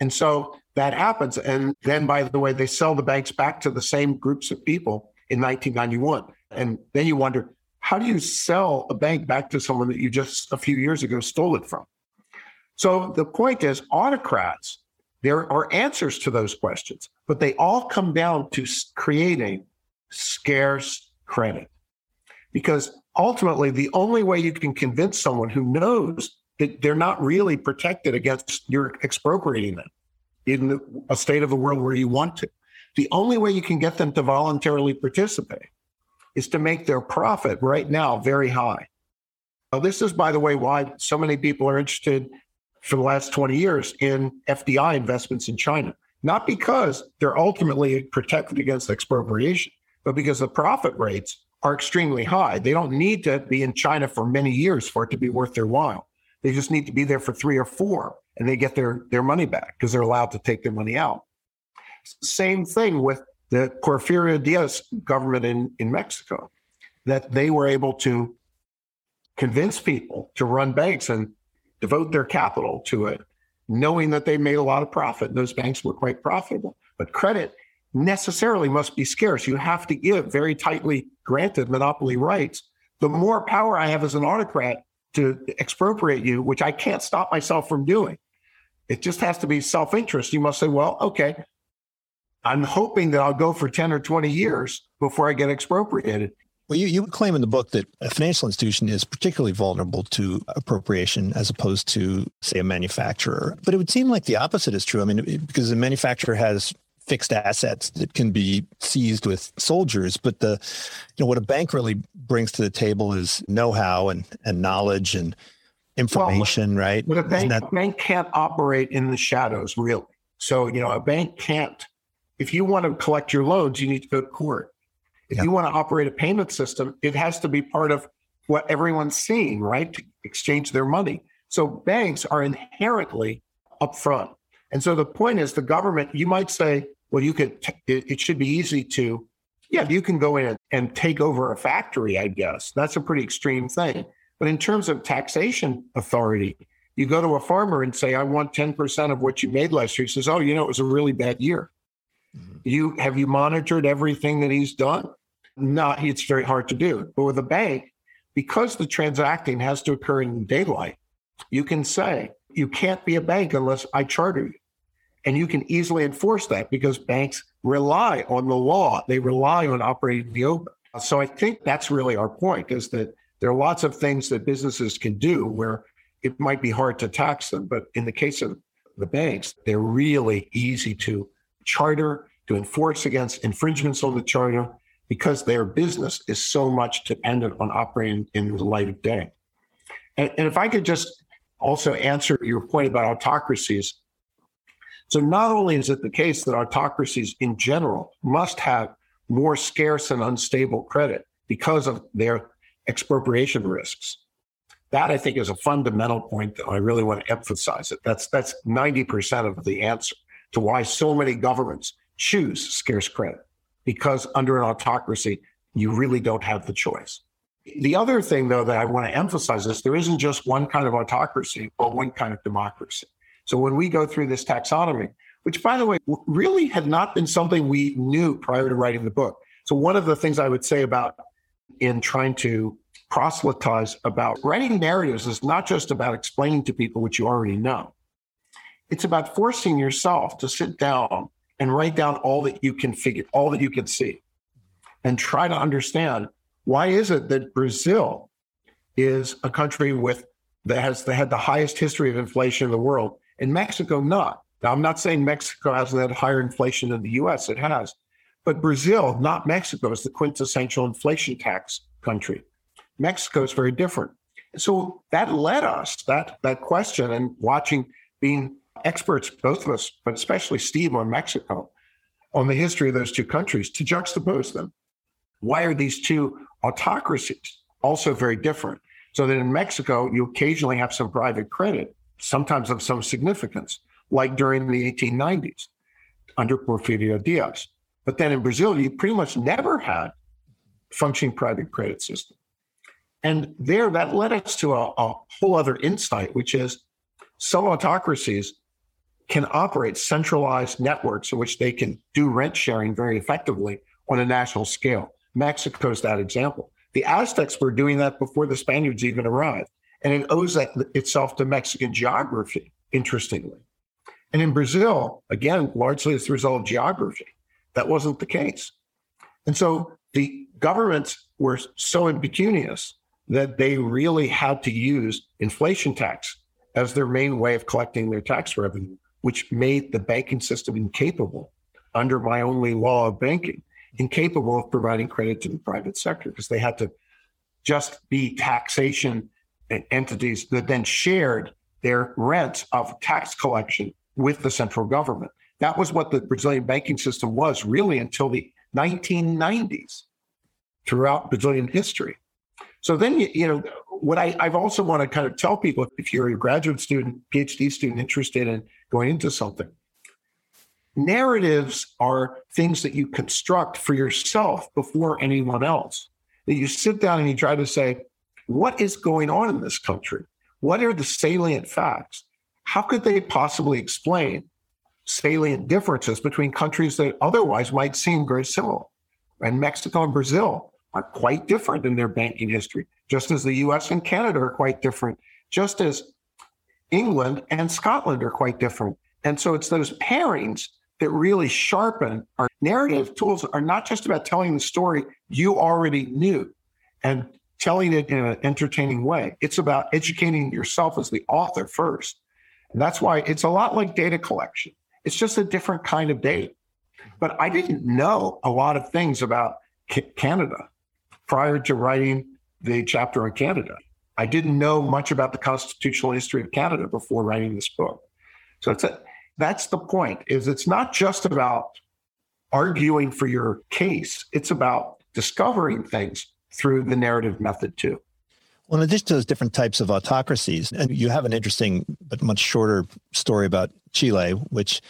And so that happens. And then, by the way, they sell the banks back to the same groups of people in 1991. And then you wonder, how do you sell a bank back to someone that you just a few years ago stole it from? So the point is, autocrats, there are answers to those questions, but they all come down to creating scarce credit. Because ultimately, the only way you can convince someone who knows they're not really protected against your expropriating them in a state of the world where you want to, the only way you can get them to voluntarily participate is to make their profit right now very high. Now, this is, by the way, why so many people are interested for the last 20 years in FDI investments in China. Not because they're ultimately protected against expropriation, but because the profit rates are extremely high. They don't need to be in China for many years for it to be worth their while. They just need to be there for three or four and they get their, their money back because they're allowed to take their money out. Same thing with the Porfirio Diaz government in, in Mexico, that they were able to convince people to run banks and devote their capital to it, knowing that they made a lot of profit. Those banks were quite profitable. But credit necessarily must be scarce. You have to give very tightly granted monopoly rights. The more power I have as an autocrat to expropriate you, which I can't stop myself from doing, it just has to be self interest. You must say, well, okay, I'm hoping that I'll go for 10 or 20 years before I get expropriated. Well, you, you would claim in the book that a financial institution is particularly vulnerable to appropriation as opposed to, say, a manufacturer. But it would seem like the opposite is true. I mean, because a manufacturer has fixed assets that can be seized with soldiers, but the, you know, what a bank really brings to the table is know-how and, and knowledge and information, well, right? But a bank, that- a bank can't operate in the shadows, really. So, you know, a bank can't if you want to collect your loans, you need to go to court. If you want to operate a payment system, it has to be part of what everyone's seeing, right? To exchange their money. So banks are inherently upfront. And so the point is the government, you might say, well, you could, t- it, it should be easy to, yeah, you can go in and, and take over a factory, I guess. That's a pretty extreme thing. But in terms of taxation authority, you go to a farmer and say, I want 10% of what you made last year. He says, Oh, you know, it was a really bad year. Mm-hmm. You have you monitored everything that he's done? No, it's very hard to do. But with a bank, because the transacting has to occur in daylight, you can say you can't be a bank unless I charter you. And you can easily enforce that because banks rely on the law. They rely on operating the open. So I think that's really our point is that there are lots of things that businesses can do where it might be hard to tax them. But in the case of the banks, they're really easy to charter to enforce against infringements on the charter because their business is so much dependent on operating in the light of day. And, and if I could just also answer your point about autocracies, So not only is it the case that autocracies in general must have more scarce and unstable credit because of their expropriation risks. That I think is a fundamental point that I really want to emphasize. It that's that's 90% of the answer to why so many governments choose scarce credit because under an autocracy you really don't have the choice. The other thing though that I want to emphasize is there isn't just one kind of autocracy or one kind of democracy. So when we go through this taxonomy, which by the way really had not been something we knew prior to writing the book. So one of the things I would say about in trying to proselytize about writing narratives is not just about explaining to people what you already know. It's about forcing yourself to sit down and write down all that you can figure, all that you can see, and try to understand why is it that Brazil is a country with that has had the highest history of inflation in the world, and Mexico not. Now, I'm not saying Mexico hasn't had higher inflation than the U.S. It has, but Brazil, not Mexico, is the quintessential inflation tax country. Mexico is very different. So that led us, that that question and watching being experts, both of us, but especially Steve on Mexico, on the history of those two countries, to juxtapose them. Why are these two autocracies also very different? So that in Mexico, you occasionally have some private credit, sometimes of some significance, like during the 1890s under Porfirio Diaz. But then in Brazil, you pretty much never had functioning private credit system. And there, that led us to a, a whole other insight, which is some autocracies can operate centralized networks in which they can do rent sharing very effectively on a national scale. Mexico is that example. The Aztecs were doing that before the Spaniards even arrived. And it owes that itself to Mexican geography, interestingly. And in Brazil, again, largely as a result of geography, that wasn't the case. And so the governments were so impecunious that they really had to use inflation tax as their main way of collecting their tax revenue, which made the banking system incapable, under my only law of banking, incapable of providing credit to the private sector because they had to just be taxation entities that then shared their rent of tax collection with the central government. That was what the Brazilian banking system was really until the 1990s throughout Brazilian history. So then, you, you know, what I, I've also want to kind of tell people if you're a graduate student, PhD student interested in going into something, narratives are things that you construct for yourself before anyone else. That you sit down and you try to say, what is going on in this country? What are the salient facts? How could they possibly explain salient differences between countries that otherwise might seem very similar? And Mexico and Brazil are quite different in their banking history, just as the US and Canada are quite different, just as England and Scotland are quite different. And so it's those pairings that really sharpen our narrative tools are not just about telling the story you already knew and telling it in an entertaining way. It's about educating yourself as the author first. And that's why it's a lot like data collection. It's just a different kind of data. But I didn't know a lot of things about Canada prior to writing the chapter on Canada. I didn't know much about the constitutional history of Canada before writing this book. So a, that's the point is it's not just about arguing for your case. It's about discovering things through the narrative method too. Well, in addition to those different types of autocracies, and you have an interesting but much shorter story about Chile, which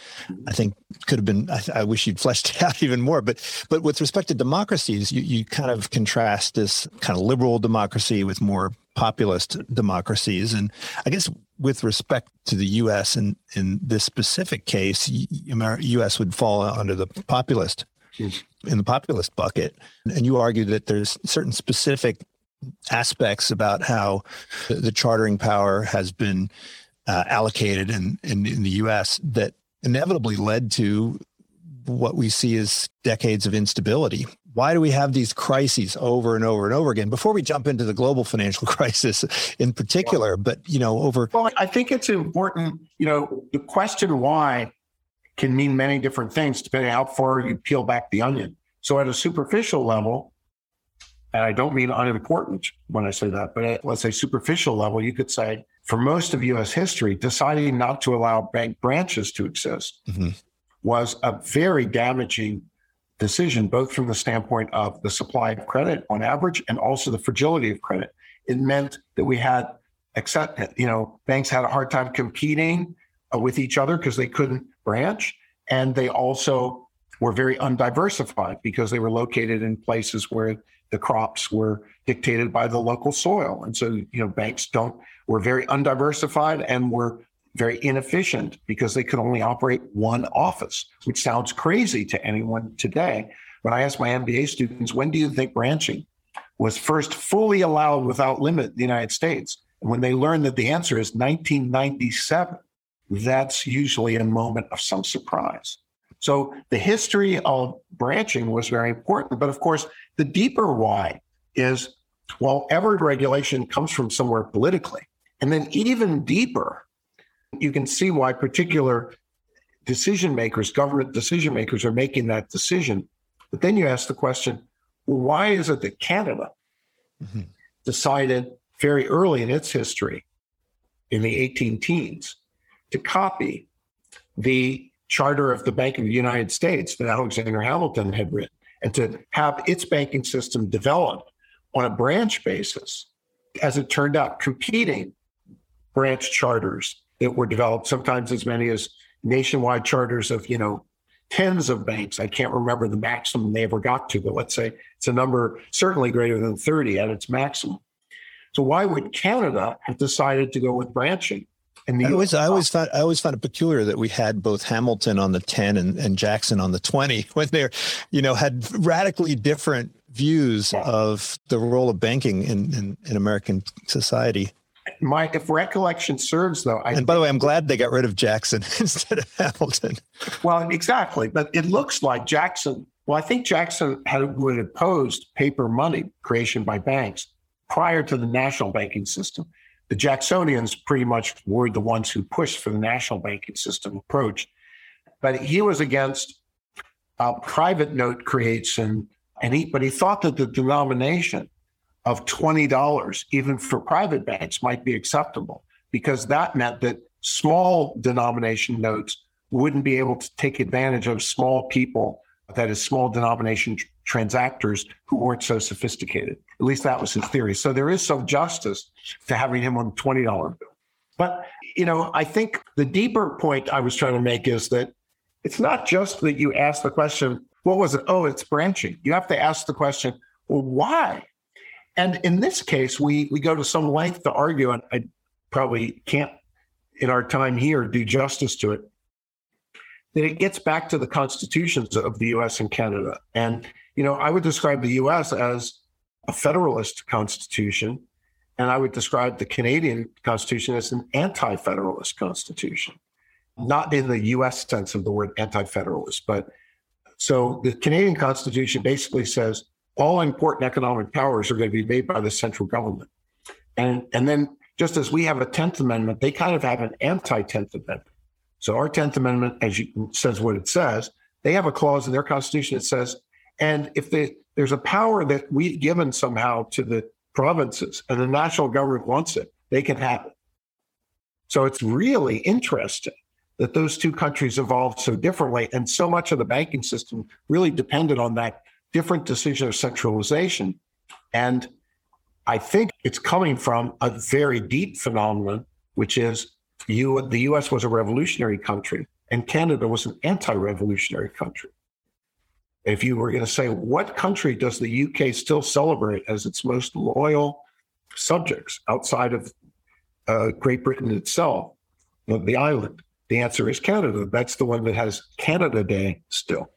I think could have been. I, I, wish you'd fleshed it out even more. But but with respect to democracies, you you kind of contrast this kind of liberal democracy with more populist democracies, and I guess with respect to the U.S. and in this specific case, U.S. would fall under the populist in the populist bucket, and you argue that there's certain specific aspects about how the chartering power has been uh, allocated in, in, in the U.S. that inevitably led to what we see as decades of instability. Why do we have these crises over and over and over again? Before we jump into the global financial crisis in particular, but you know, over. Well, I think it's important. You know, the question why can mean many different things depending how far you peel back the onion. So, at a superficial level, and I don't mean unimportant when I say that, but at, let's say superficial level, you could say for most of US history, deciding not to allow bank branches to exist mm-hmm. was a very damaging decision, both from the standpoint of the supply of credit on average and also the fragility of credit. It meant that we had, except, you know, banks had a hard time competing uh, with each other because they couldn't branch. And they also were very undiversified because they were located in places where the crops were dictated by the local soil. And so, you know, banks don't were very undiversified and were very inefficient because they could only operate one office, which sounds crazy to anyone today. When I ask my MBA students, when do you think branching was first fully allowed without limit in the United States? And when they learn that the answer is 1997, that's usually a moment of some surprise. So the history of branching was very important. But of course, the deeper why is well, every regulation comes from somewhere politically. And then even deeper, you can see why particular decision makers, government decision makers, are making that decision. But then you ask the question well, why is it that Canada mm-hmm. decided very early in its history, in the 18 teens, to copy the charter of the Bank of the United States that Alexander Hamilton had written and to have its banking system developed on a branch basis, as it turned out, competing branch charters that were developed, sometimes as many as nationwide charters of, you know, tens of banks. I can't remember the maximum they ever got to, but let's say it's a number certainly greater than 30 at its maximum. So why would Canada have decided to go with branching? And I always, I always found, I always found it peculiar that we had both Hamilton on the 10 and, and Jackson on the 20 when they're, you know, had radically different views of the role of banking in, in, in American society. Mike, if recollection serves, though, I, and by the way, I'm glad they got rid of Jackson instead of Hamilton. Well, exactly, but it looks like Jackson. Well, I think Jackson had would opposed paper money creation by banks prior to the national banking system. The Jacksonians pretty much were the ones who pushed for the national banking system approach. But he was against uh, private note creation, and he but he thought that the denomination of twenty dollars, even for private banks, might be acceptable because that meant that small denomination notes wouldn't be able to take advantage of small people, that is, small denomination transactors who weren't so sophisticated. At least that was his theory. So there is some justice to having him on the $20 bill. But, you know, I think the deeper point I was trying to make is that it's not just that you ask the question, what was it? Oh, it's branching. You have to ask the question, well, why? And in this case, we we go to some length to argue, and I probably can't in our time here do justice to it. That it gets back to the constitutions of the US and Canada. And you know, I would describe the US as a federalist constitution, and I would describe the Canadian constitution as an anti federalist constitution, not in the US sense of the word anti federalist, but so the Canadian constitution basically says all important economic powers are going to be made by the central government. And, and then just as we have a 10th Amendment, they kind of have an anti 10th Amendment. So our 10th Amendment, as you says what it says, they have a clause in their constitution that says and if the, there's a power that we've given somehow to the provinces and the national government wants it, they can have it. So it's really interesting that those two countries evolved so differently. And so much of the banking system really depended on that different decision of centralization. And I think it's coming from a very deep phenomenon, which is you, the US was a revolutionary country and Canada was an anti revolutionary country if you were going to say, what country does the UK still celebrate as its most loyal subjects outside of uh, Great Britain itself, the island? The answer is Canada. That's the one that has Canada Day still.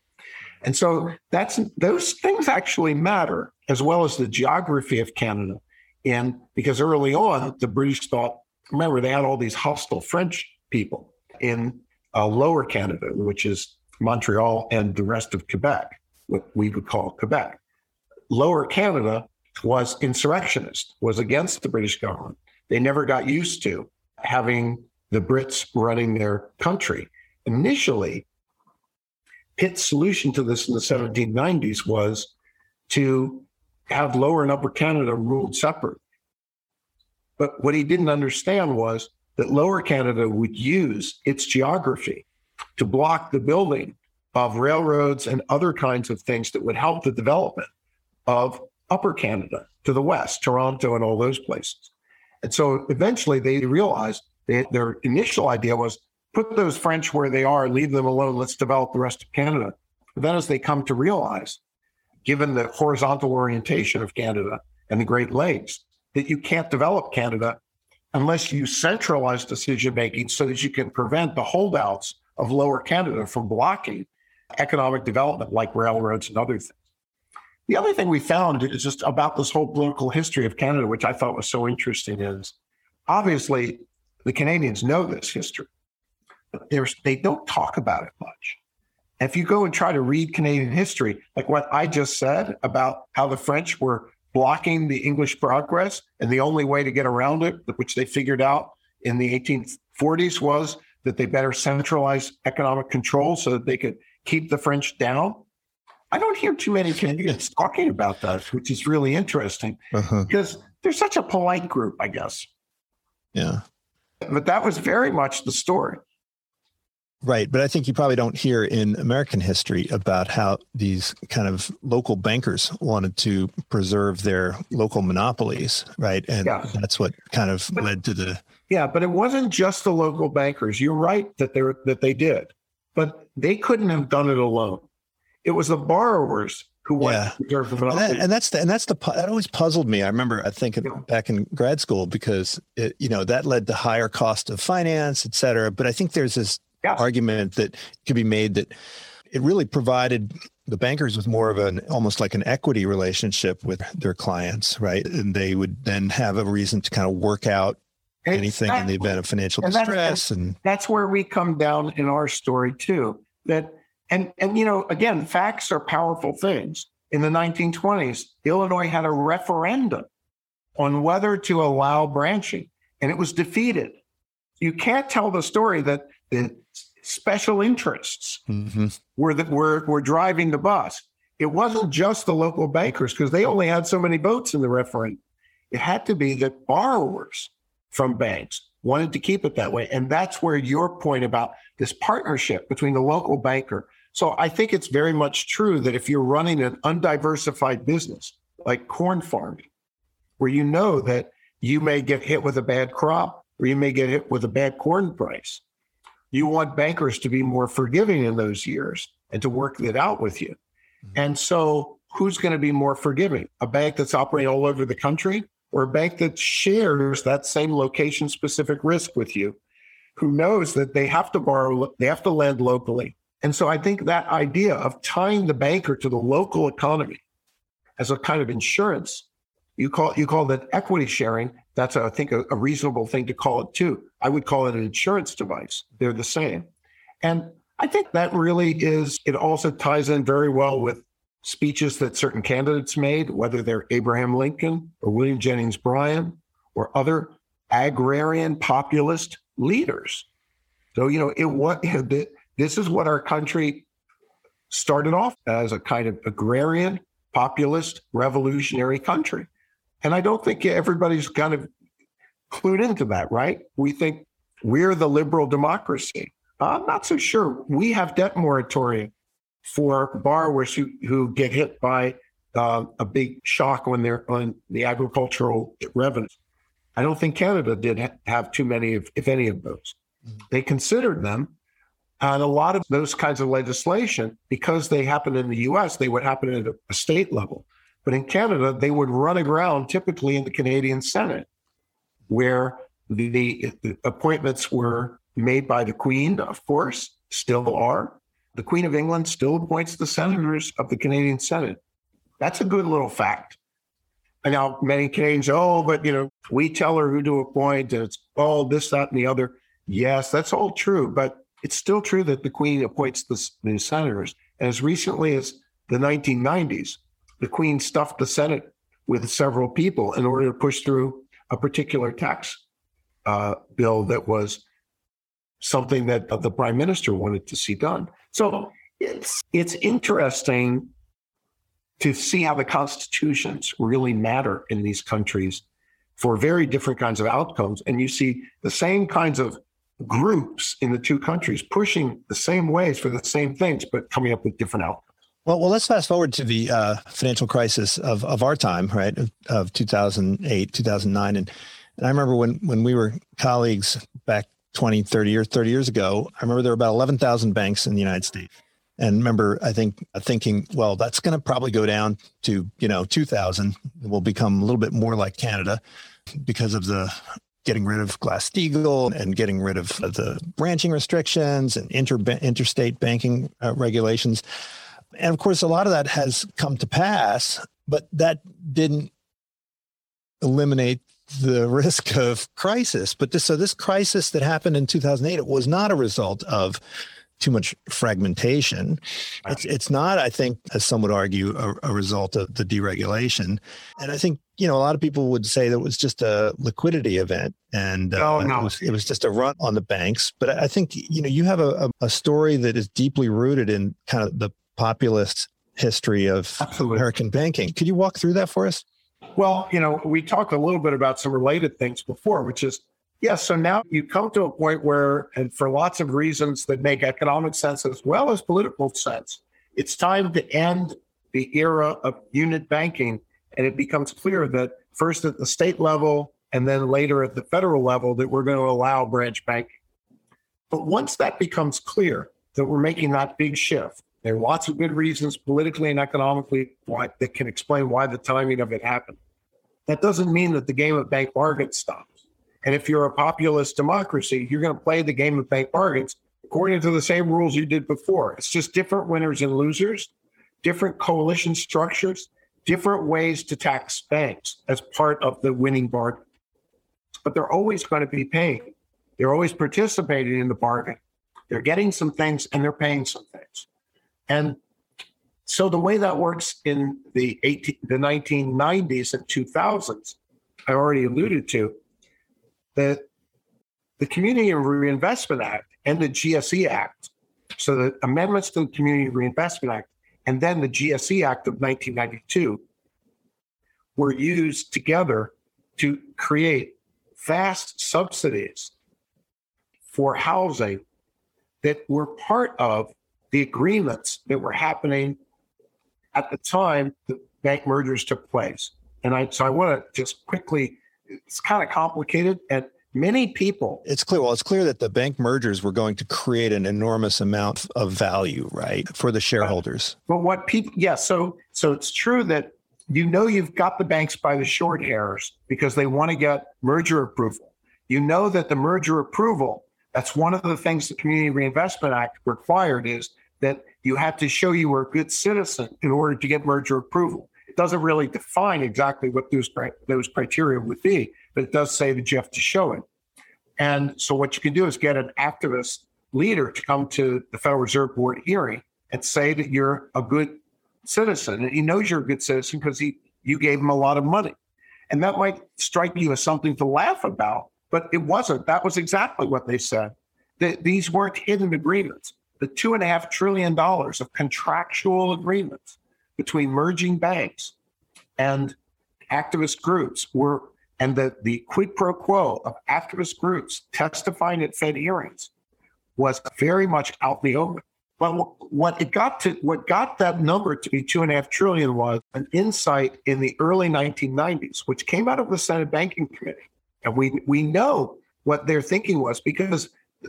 And so that's those things actually matter as well as the geography of Canada. And because early on, the British thought, remember, they had all these hostile French people in uh, lower Canada, which is Montreal, and the rest of Quebec, what we would call Quebec. Lower Canada was insurrectionist, was against the British government. They never got used to having the Brits running their country. Initially, Pitt's solution to this in the 1790s was to have Lower and Upper Canada ruled separate. But what he didn't understand was that Lower Canada would use its geography to block the building of railroads and other kinds of things that would help the development of Upper Canada to the west, Toronto, and all those places. And so eventually they realized that their initial idea was put those French where they are, leave them alone, let's develop the rest of Canada. But then as they come to realize, given the horizontal orientation of Canada and the Great Lakes, that you can't develop Canada unless you centralize decision making so that you can prevent the holdouts of lower Canada from blocking economic development like railroads and other things. The other thing we found is just about this whole political history of Canada, which I thought was so interesting, is obviously the Canadians know this history, but they don't talk about it much. If you go and try to read Canadian history, like what I just said about how the French were blocking the English progress, and the only way to get around it, which they figured out in the 1840s, was that they better centralize economic control so that they could keep the French down. I don't hear too many Canadians talking about that, which is really interesting uh-huh. because they're such a polite group, I guess. Yeah. But that was very much the story. Right. But I think you probably don't hear in American history about how these kind of local bankers wanted to preserve their local monopolies. Right. And yeah. that's what kind of but, led to the. Yeah. But it wasn't just the local bankers. You're right that they were, that they did, but they couldn't have done it alone. It was the borrowers who wanted yeah. to preserve. And, that, and that's the, and that's the, that always puzzled me. I remember, I think yeah. back in grad school, because it, you know, that led to higher cost of finance, et cetera. But I think there's this yeah. argument that could be made that it really provided the bankers with more of an almost like an equity relationship with their clients, right? And they would then have a reason to kind of work out anything in the event of financial and distress. and that's where we come down in our story too. That and and you know, again, facts are powerful things. In the 1920s, Illinois had a referendum on whether to allow branching, and it was defeated. You can't tell the story that the special interests mm-hmm. were that were were driving the bus. It wasn't just the local bankers because they only had so many votes in the referendum. It had to be that borrowers from banks wanted to keep it that way, and that's where your point about this partnership between the local banker. So I think it's very much true that if you're running an undiversified business like corn farming, where you know that you may get hit with a bad crop or you may get hit with a bad corn price, you want bankers to be more forgiving in those years and to work it out with you. Mm-hmm. And so, who's going to be more forgiving? A bank that's operating all over the country or a bank that shares that same location specific risk with you, who knows that they have to borrow, they have to lend locally. And so, I think that idea of tying the banker to the local economy as a kind of insurance you call you call that equity sharing. That's I think a, a, reasonable thing to call it too. I would call it an insurance device. They're the same, and I think that really is. It also ties in very well with speeches that certain candidates made, whether they're Abraham Lincoln or William Jennings Bryan or other agrarian populist leaders. So you know it what this is what our country started off as a kind of agrarian populist revolutionary country and I don't think everybody's kind of clued into that, right? We think we're the liberal democracy. I'm not so sure. We have debt moratorium for borrowers who, who get hit by uh, a big shock when they're on the agricultural revenues. I don't think Canada did ha- have too many, of, if any, of those. Mm-hmm. They considered them. And a lot of those kinds of legislation, because they happen in the US, they would happen at a state level. But in Canada, they would run aground typically in the Canadian Senate, where the, the, appointments were made by the Queen, of course, still are. The Queen of England still appoints the senators of the Canadian Senate. That's a good little fact. And now many Canadians, oh, but you know, we tell her who to appoint, and it's all this, that, and the other. Yes, that's all true, but it's still true that the Queen appoints the, senators. And as recently as the 1990s, the Queen stuffed the Senate with several people in order to push through a particular tax uh, bill that was something that the prime minister wanted to see done. So it's it's interesting to see how the constitutions really matter in these countries for very different kinds of outcomes. And you see the same kinds of groups in the two countries pushing the same ways for the same things, but coming up with different outcomes. Well, well, let's fast forward to the uh, financial crisis of, of our time, right, of, of 2008, 2009. And, and I remember when, when we were colleagues back 20, 30 years, 30 years ago, I remember there were about 11,000 banks in the United States. And remember, I think thinking, well, that's going to probably go down to, you know, 2000. It will become a little bit more like Canada because of the getting rid of Glass-Steagall and getting rid of the branching restrictions and inter, interstate banking uh, regulations. And of course, a lot of that has come to pass, but that didn't eliminate the risk of crisis. But this, so this crisis that happened in 2008, it was not a result of too much fragmentation. It's it's not, I think, as some would argue, a, a, result of the deregulation. And I think you know a lot of people would say that it was just a liquidity event, and uh, no. it, was, it was just a run on the banks. But I think you know you have a, a story that is deeply rooted in kind of the populist history of Absolutely. American banking. Could you walk through that for us? Well, you know, we talked a little bit about some related things before, which is, yes, so now you come to a point where, and for lots of reasons that make economic sense as well as political sense, it's time to end the era of unit banking. And it becomes clear that first at the state level and then later at the federal level that we're going to allow branch banking. But once that becomes clear that we're making that big shift, there are lots of good reasons politically and economically why, that can explain why the timing of it happened. That doesn't mean that the game of bank bargains stops. And if you're a populist democracy, you're going to play the game of bank bargains according to the same rules you did before. It's just different winners and losers, different coalition structures, different ways to tax banks as part of the winning bargain. But they're always going to be paying. They're always participating in the bargain. They're getting some things and they're paying some things. And so the way that works in the 18, the 1990s and 2000s, I already alluded to, that the Community Reinvestment Act and the GSE Act, so the amendments to the Community Reinvestment Act and then the GSE Act of 1992 were used together to create vast subsidies for housing that were part of the agreements that were happening at the time the bank mergers took place. And I so I want to just quickly, it's kind of complicated and many people. It's clear well it's clear that the bank mergers were going to create an enormous amount of value right for the shareholders. But what people yes yeah, so so it's true that you know you've got the banks by the short hairs because they want to get merger approval. You know that the merger approval that's one of the things the community reinvestment act required is that you have to show you were a good citizen in order to get merger approval. It doesn't really define exactly what those, those criteria would be, but it does say that you have to show it. And so what you can do is get an activist leader to come to the Federal Reserve Board hearing and say that you're a good citizen. And he knows you're a good citizen because he you gave him a lot of money. And that might strike you as something to laugh about, but it wasn't. That was exactly what they said. That these weren't hidden agreements the two and a half trillion dollars of contractual agreements between merging banks and activist groups were and the, the quid pro quo of activist groups testifying at Fed hearings was very much out in the open. But what it got to, what got that number to be two and a half trillion was an insight in the early 1990s, which came out of the Senate Banking Committee, and we we know what their thinking was because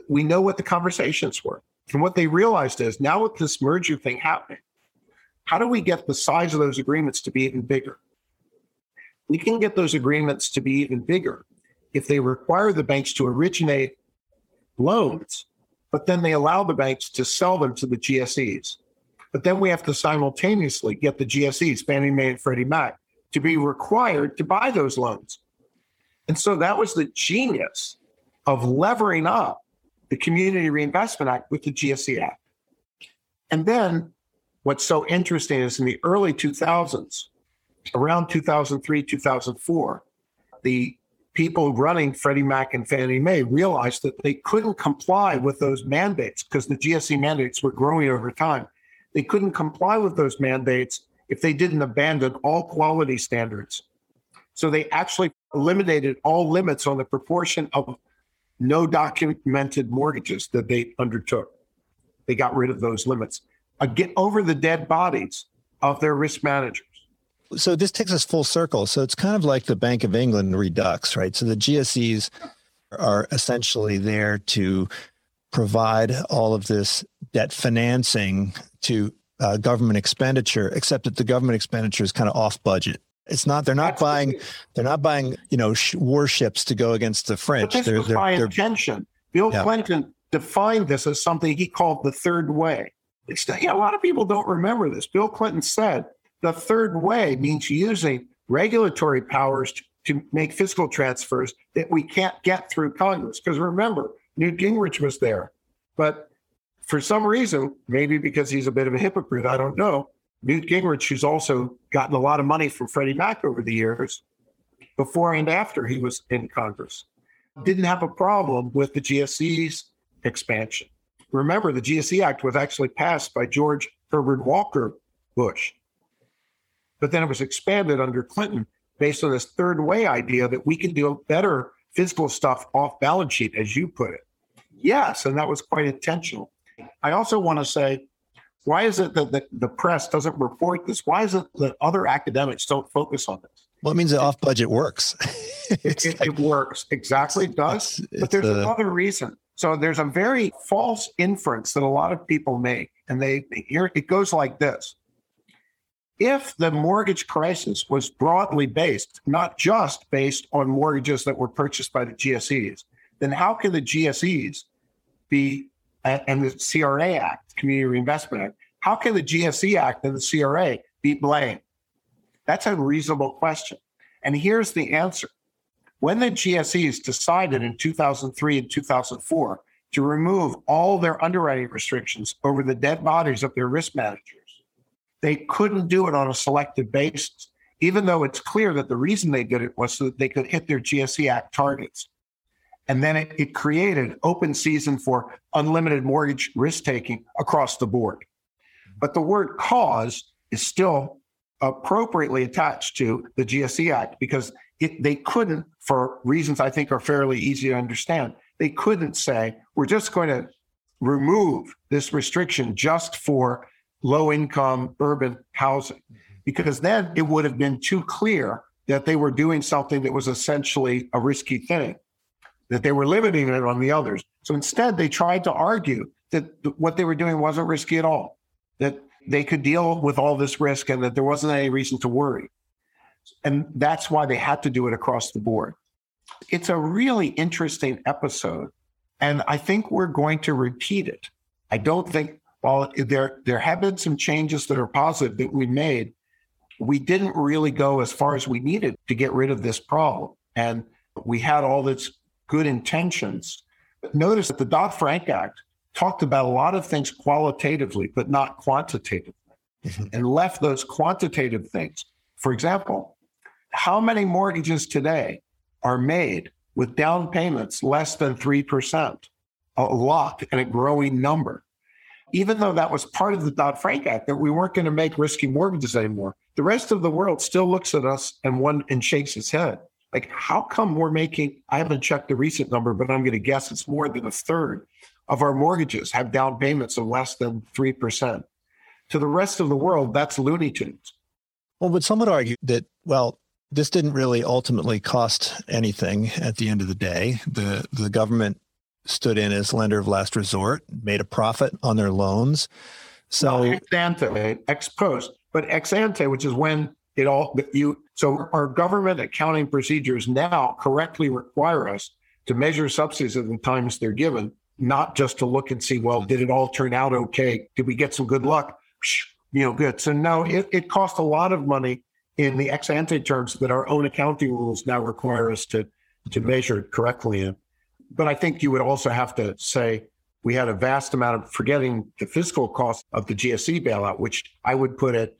we know what the conversations were. And what they realized is now with this merger thing happening, how do we get the size of those agreements to be even bigger? We can get those agreements to be even bigger if they require the banks to originate loans, but then they allow the banks to sell them to the GSEs. But then we have to simultaneously get the GSEs, Fannie Mae and Freddie Mac, to be required to buy those loans. And so that was the genius of levering up the Community Reinvestment Act with the GSE Act. And then what's so interesting is in the early 2000s, around 2003, 2004, the people running Freddie Mac and Fannie Mae realized that they couldn't comply with those mandates because the GSE mandates were growing over time. They couldn't comply with those mandates if they didn't abandon all quality standards. So they actually eliminated all limits on the proportion of no documented mortgages that they undertook. They got rid of those limits. Uh, get over the dead bodies of their risk managers. So this takes us full circle. So it's kind of like the Bank of England redux, right? So the GSEs are essentially there to provide all of this debt financing to uh, government expenditure, except that the government expenditure is kind of off budget. It's not. They're not That's buying. The they're not buying. You know, sh- warships to go against the French. But this they're, was they're, by they're, intention. Bill yeah. Clinton defined this as something he called the third way. It's, know, a lot of people don't remember this. Bill Clinton said the third way means using regulatory powers to, to make fiscal transfers that we can't get through Congress. Because remember, Newt Gingrich was there, but for some reason, maybe because he's a bit of a hypocrite, I don't know. Newt Gingrich, who's also gotten a lot of money from Freddie Mac over the years, before and after he was in Congress, didn't have a problem with the GSE's expansion. Remember, the GSE Act was actually passed by George Herbert Walker Bush, but then it was expanded under Clinton based on this third way idea that we can do better physical stuff off balance sheet, as you put it. Yes, and that was quite intentional. I also want to say, why is it that the, the press doesn't report this? Why is it that other academics don't focus on this? Well, it means that off budget works. it, it, it, works exactly it does, it's, but there's uh, another reason. So there's a very false inference that a lot of people make, and they here it goes like this: If the mortgage crisis was broadly based, not just based on mortgages that were purchased by the GSEs, then how can the GSEs be and the CRA Act, Community Reinvestment Act, how can the GSE Act and the CRA be blamed? That's a reasonable question. And here's the answer. When the GSEs decided in 2003 and 2004 to remove all their underwriting restrictions over the dead bodies of their risk managers, they couldn't do it on a selective basis, even though it's clear that the reason they did it was so that they could hit their GSE Act targets. And then it, it created open season for unlimited mortgage risk taking across the board. But the word cause is still appropriately attached to the GSE Act because it, they couldn't, for reasons I think are fairly easy to understand, they couldn't say, we're just going to remove this restriction just for low income urban housing, because then it would have been too clear that they were doing something that was essentially a risky thing that they were limiting it on the others. So instead, they tried to argue that what they were doing wasn't risky at all, that they could deal with all this risk and that there wasn't any reason to worry. And that's why they had to do it across the board. It's a really interesting episode. And I think we're going to repeat it. I don't think, while there, there have been some changes that are positive that we made, we didn't really go as far as we needed to get rid of this problem. And we had all this good intentions. But notice that the Dodd Frank Act talked about a lot of things qualitatively, but not quantitatively, mm-hmm. and left those quantitative things. For example, how many mortgages today are made with down payments less than 3%? A lot and a growing number. Even though that was part of the Dodd Frank Act, that we weren't going to make risky mortgages anymore, the rest of the world still looks at us and one and shakes its head. Like, how come we're making, I haven't checked the recent number, but I'm going to guess it's more than a third of our mortgages have down payments of less than 3%. To the rest of the world, that's Looney Tunes. Well, but some would argue that, well, this didn't really ultimately cost anything at the end of the day. The, the government stood in as lender of last resort, made a profit on their loans. So, ex ante, ex post, but ex ante, which is when it all you so our government accounting procedures now correctly require us to measure subsidies at the times they're given, not just to look and see, well, did it all turn out okay? Did we get some good luck? You know, good. So no, it, it cost a lot of money in the ex ante terms that our own accounting rules now require us to to measure correctly in. But I think you would also have to say we had a vast amount of forgetting the fiscal cost of the GSE bailout, which I would put at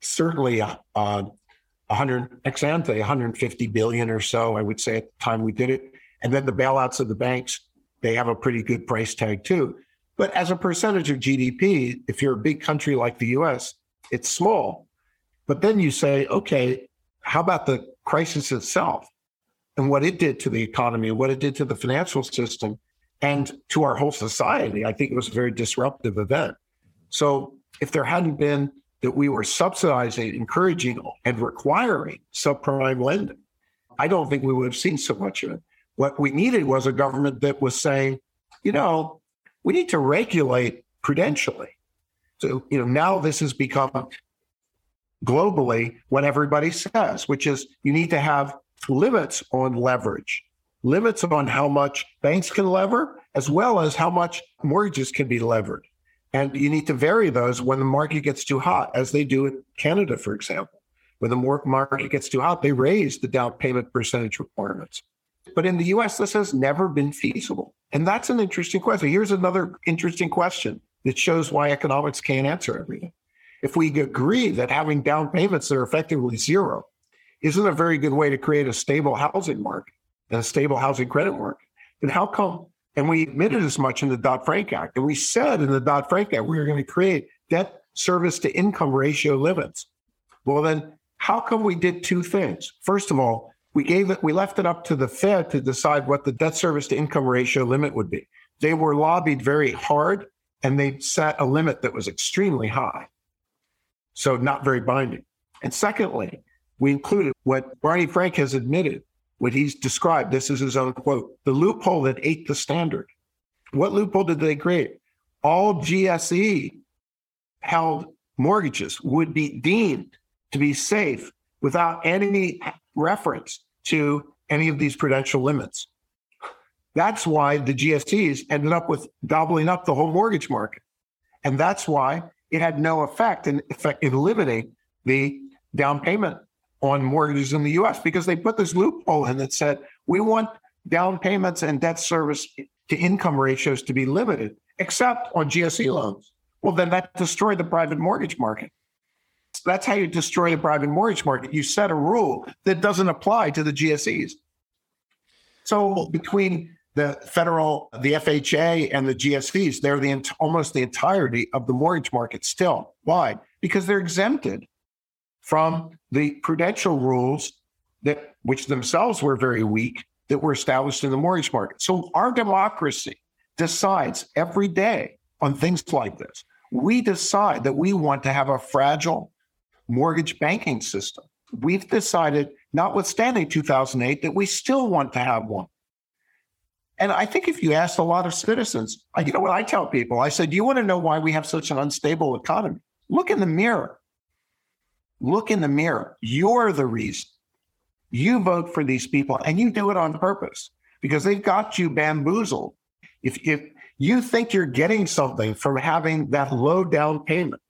certainly uh, 100 ex ante 150 billion or so i would say at the time we did it and then the bailouts of the banks they have a pretty good price tag too but as a percentage of gdp if you're a big country like the us it's small But then you say, okay, how about the crisis itself and what it did to the economy, what it did to the financial system, and to our whole society? I think it was a very disruptive event. So if there hadn't been that we were subsidizing, encouraging, and requiring subprime lending, I don't think we would have seen so much of it. What we needed was a government that was saying, you know, we need to regulate prudentially. So, you know, now this has become globally what everybody says, which is you need to have limits on leverage, limits on how much banks can lever, as well as how much mortgages can be levered. And you need to vary those when the market gets too hot, as they do in Canada, for example. When the market gets too hot, they raise the down payment percentage requirements. But in the US, this has never been feasible. And that's an interesting question. Here's another interesting question that shows why economics can't answer everything. If we agree that having down payments that are effectively zero isn't a very good way to create a stable housing market and a stable housing credit market, then how come? And we admitted as much in the Dodd Frank Act. And we said in the Dodd Frank Act, we were going to create debt service to income ratio limits. Well, then how come we did two things? First of all, we gave it, we left it up to the Fed to decide what the debt service to income ratio limit would be. They were lobbied very hard and they set a limit that was extremely high. So not very binding. And secondly, we included what Barney Frank has admitted, what he's described. This is his own quote the loophole that ate the standard. What loophole did they create? All GSE held mortgages would be deemed to be safe without any reference to any of these prudential limits. That's why the GSEs ended up with gobbling up the whole mortgage market. And that's why it had no effect in effect in limiting the down payment on mortgages in the US because they put this loophole in that said we want down payments and debt service to income ratios to be limited, except on GSE loans. Well, then that destroyed the private mortgage market. That's how you destroy the private mortgage market. You set a rule that doesn't apply to the GSEs. So between the federal, the FHA, and the GSEs, they're the almost the entirety of the mortgage market still. Why? Because they're exempted from the prudential rules that, which themselves were very weak, that were established in the mortgage market. So our democracy decides every day on things like this. We decide that we want to have a fragile mortgage banking system. We've decided, notwithstanding 2008, that we still want to have one. And I think if you asked a lot of citizens, you know what I tell people? I said, Do you want to know why we have such an unstable economy? Look in the mirror. Look in the mirror. You're the reason. You vote for these people and you do it on purpose because they've got you bamboozled. If, if you think you're getting something from having that low down payment,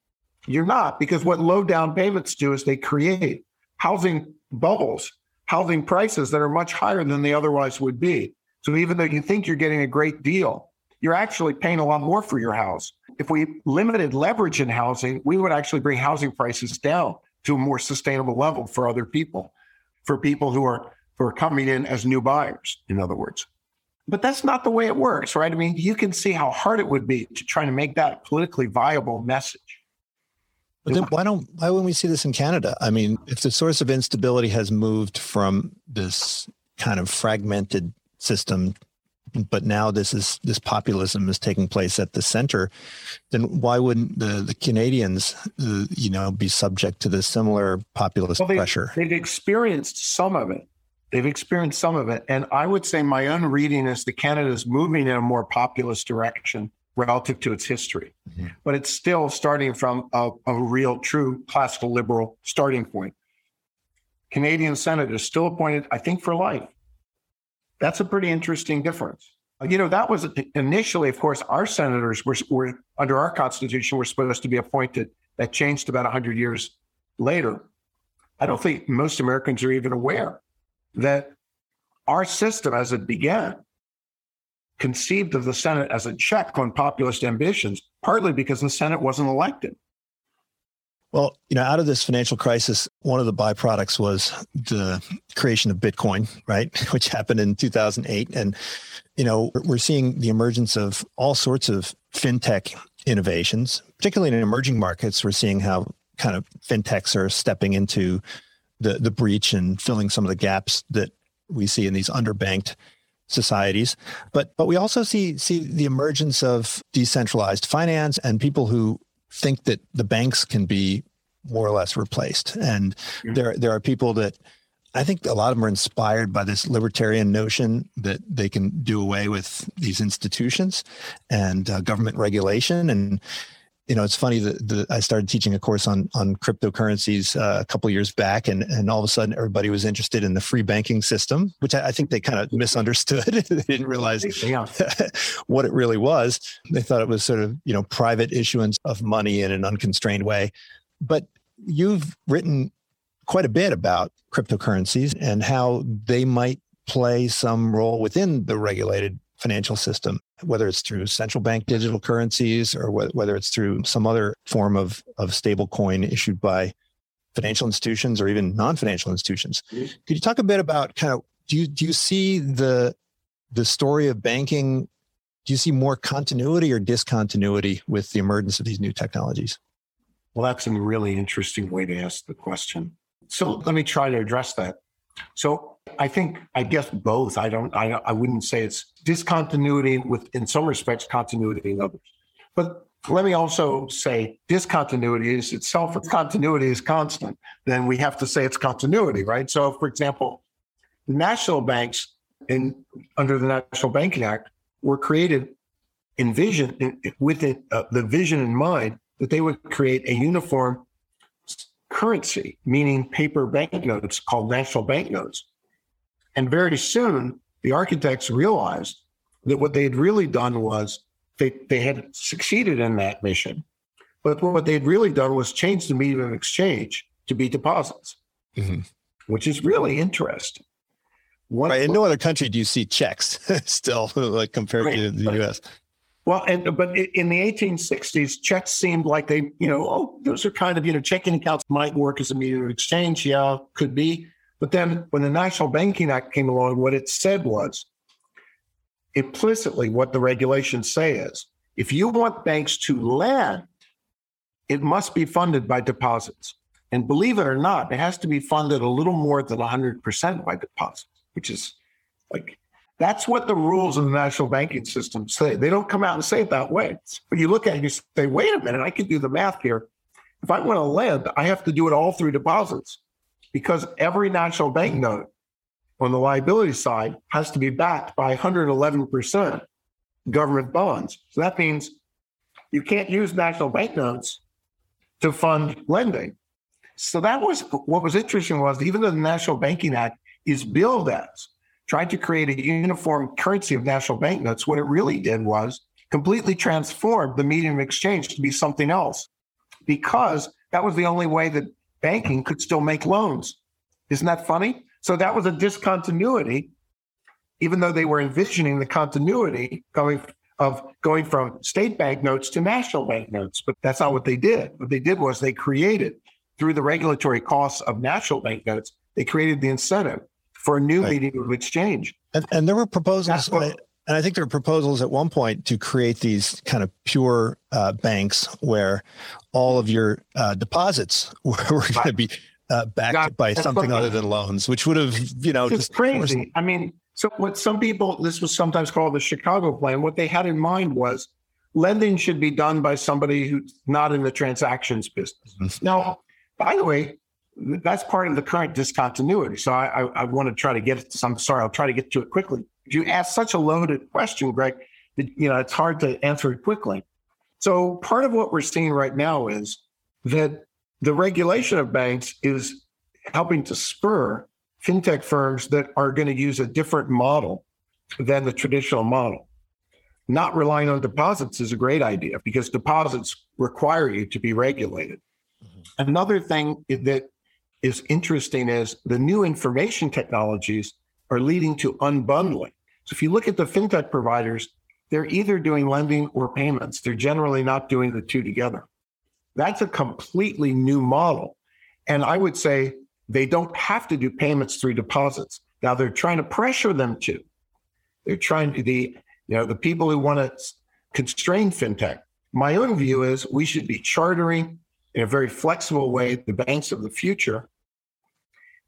you're not, because what low down payments do is they create housing bubbles, housing prices that are much higher than they otherwise would be. So even though you think you're getting a great deal, you're actually paying a lot more for your house. If we limited leverage in housing, we would actually bring housing prices down to a more sustainable level for other people, for people who are who are coming in as new buyers, in other words. But that's not the way it works, right? I mean, you can see how hard it would be to try to make that politically viable message. But then why don't why wouldn't we see this in Canada? I mean, if the source of instability has moved from this kind of fragmented system, but now this is this populism is taking place at the center, then why wouldn't the the Canadians, uh, you know, be subject to this similar populist well, they've, pressure? They've experienced some of it. They've experienced some of it, and I would say my own reading is that Canada is moving in a more populist direction relative to its history. Mm-hmm. But it's still starting from a, a, real, true classical liberal starting point. Canadian senators still appointed, I think, for life. That's a pretty interesting difference. You know, that was initially, of course, our senators were, were under our constitution were supposed to be appointed. That changed about 100 years later. I don't think most Americans are even aware that our system, as it began, conceived of the Senate as a check on populist ambitions, partly because the Senate wasn't elected. Well, you know, out of this financial crisis, one of the byproducts was the creation of Bitcoin, right? Which happened in 2008. And, you know, we're seeing the emergence of all sorts of fintech innovations, particularly in emerging markets. We're seeing how kind of fintechs are stepping into the the breach and filling some of the gaps that we see in these underbanked societies. But but we also see see the emergence of decentralized finance and people who think that the banks can be more or less replaced. And mm-hmm. there there are people that I think a lot of them are inspired by this libertarian notion that they can do away with these institutions and uh, government regulation and you know, it's funny that, I started teaching a course on on cryptocurrencies uh, a couple years back, and and all of a sudden everybody was interested in the free banking system, which I, I think they kind of misunderstood. they didn't realize what it really was. They thought it was sort of you know private issuance of money in an unconstrained way. But you've written quite a bit about cryptocurrencies and how they might play some role within the regulated financial system, whether it's through central bank digital currencies or whether it's through some other form of, of stable coin issued by financial institutions or even non-financial institutions. Mm-hmm. Could you talk a bit about kind of do you do you see the the story of banking? Do you see more continuity or discontinuity with the emergence of these new technologies? Well, that's a really interesting way to ask the question. So let me try to address that. So I think, I guess both. I don't, I, I wouldn't say it's discontinuity with, in some respects, continuity in others. But let me also say discontinuity is itself, if continuity is constant, then we have to say it's continuity, right? So, for example, the national banks in under the National Banking Act were created in vision, in, with it, uh, the vision in mind that they would create a uniform currency, meaning paper banknotes called national banknotes. And very soon, the architects realized that what they had really done was they, they had succeeded in that mission. But what they had really done was change the medium of exchange to be deposits, mm-hmm. which is really interesting. What, right. In no other country do you see checks still, like compared right, to the US. Well, and but in the 1860s, checks seemed like they, you know, oh, those are kind of, you know, checking accounts might work as a medium of exchange. Yeah, could be. But then when the National Banking Act came along, what it said was implicitly what the regulations say is if you want banks to lend, it must be funded by deposits. And believe it or not, it has to be funded a little more than 100% by deposits, which is like that's what the rules of the national banking system say. They don't come out and say it that way. But you look at it, you say, wait a minute, I can do the math here. If I want to lend, I have to do it all through deposits because every national bank note on the liability side has to be backed by 111% government bonds. So that means you can't use national bank notes to fund lending. So that was what was interesting was even though the National Banking Act is billed as trying to create a uniform currency of national bank notes, what it really did was completely transform the medium of exchange to be something else because that was the only way that banking could still make loans. Isn't that funny? So that was a discontinuity, even though they were envisioning the continuity going of going from state bank notes to national bank notes. But that's not what they did. What they did was they created, through the regulatory costs of national bank notes, they created the incentive for a new right. medium of exchange. And, and there were proposals, what, and I think there were proposals at one point to create these kind of pure uh, banks where all of your uh, deposits were, were going to be uh, backed God, by something other than loans, which would have, you know, it's just crazy. Forced- I mean, so what some people, this was sometimes called the Chicago plan. What they had in mind was lending should be done by somebody who's not in the transactions business. Mm-hmm. Now, by the way, that's part of the current discontinuity. So I, I, I want to try to get it. I'm sorry, I'll try to get to it quickly. You asked such a loaded question, Greg. That, you know, it's hard to answer it quickly. So part of what we're seeing right now is that the regulation of banks is helping to spur fintech firms that are going to use a different model than the traditional model. Not relying on deposits is a great idea because deposits require you to be regulated. Mm-hmm. Another thing that is interesting is the new information technologies are leading to unbundling. So if you look at the fintech providers, they're either doing lending or payments. They're generally not doing the two together. That's a completely new model. And I would say they don't have to do payments through deposits. Now they're trying to pressure them to. They're trying to the you know the people who want to constrain fintech. My own view is we should be chartering in a very flexible way the banks of the future.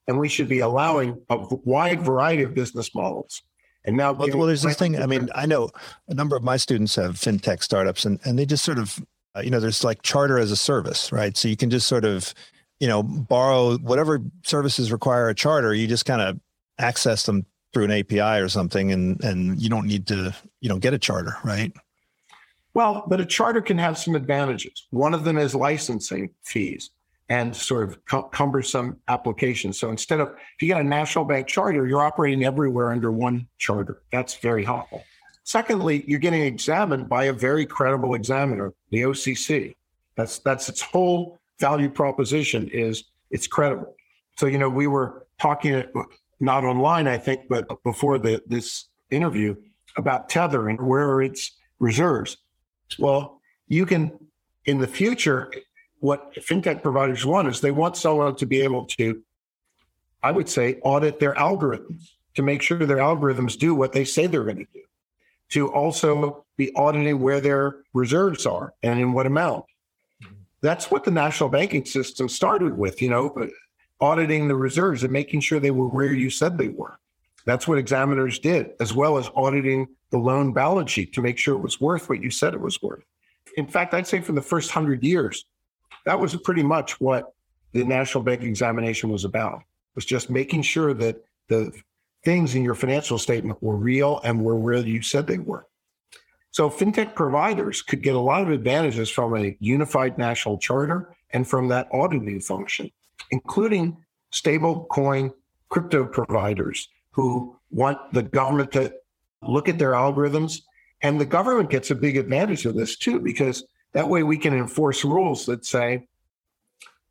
And we should be allowing a wide variety of business models. And now, well, well there's this thing. I mean, I know a number of my students have fintech startups, and and they just sort of, uh, you know, there's like charter as a service, right? So you can just sort of, you know, borrow whatever services require a charter. You just kind of access them through an API or something, and and you don't need to, you know, get a charter, right? Well, but a charter can have some advantages. One of them is licensing fees and sort of cumbersome applications. So instead of if you get a national bank charter, you're operating everywhere under one charter. That's very helpful. Secondly, you're getting examined by a very credible examiner, the OCC. That's that's its whole value proposition is it's credible. So you know we were talking not online, I think, but before the, this interview about Tether and where its reserves. Well, you can, in the future, what fintech providers want is they want someone to be able to, I would say, audit their algorithms to make sure their algorithms do what they say they're going to do, to also be auditing where their reserves are and in what amount. Mm-hmm. That's what the national banking system started with, you know, auditing the reserves and making sure they were where you said they were. That's what examiners did, as well as auditing the loan balance sheet to make sure it was worth what you said it was worth. In fact, I'd say for the first hundred years, that was pretty much what the national bank examination was about. Was just making sure that the things in your financial statement were real and were where you said they were. So fintech providers could get a lot of advantages from a unified national charter and from that auditing function, including stable coin crypto providers who want the government to look at their algorithms. And the government gets a big advantage of this too, because that way we can enforce rules that say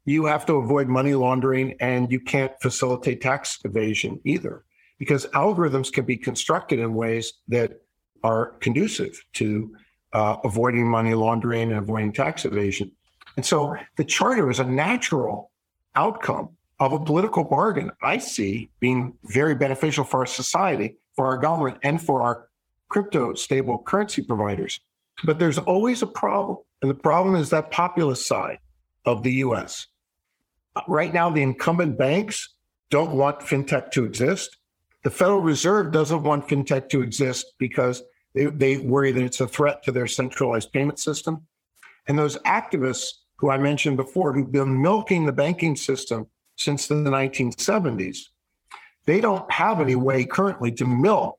you have to avoid money laundering and you can't facilitate tax evasion either, because algorithms can be constructed in ways that are conducive to uh, avoiding money laundering and avoiding tax evasion. And so the charter is a natural outcome of a political bargain I see being very beneficial for our society, for our government, and for our crypto stable currency providers. But there's always a problem. And the problem is that populist side of the US. Right now, the incumbent banks don't want fintech to exist. The Federal Reserve doesn't want fintech to exist because they, they worry that it's a threat to their centralized payment system. And those activists who I mentioned before, who've been milking the banking system since the 1970s. They don't have any way currently to milk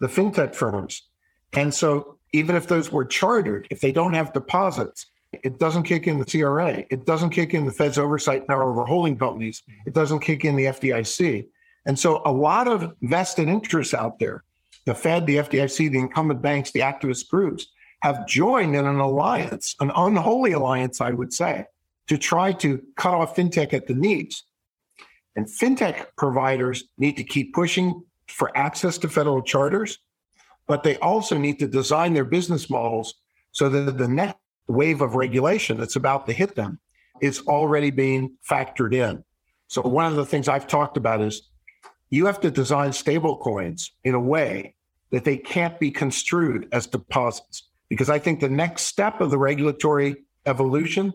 the fintech firms. And so even if those were chartered, if they don't have deposits, it doesn't kick in the CRA. It doesn't kick in the Fed's oversight power over holding companies. It doesn't kick in the FDIC. And so a lot of vested interests out there, the Fed, the FDIC, the incumbent banks, the activist groups, have joined in an alliance, an unholy alliance, I would say, to try to cut off fintech at the knees. And fintech providers need to keep pushing for access to federal charters, but they also need to design their business models so that the next wave of regulation that's about to hit them is already being factored in. So one of the things I've talked about is you have to design stable coins in a way that they can't be construed as deposits. Because I think the next step of the regulatory evolution,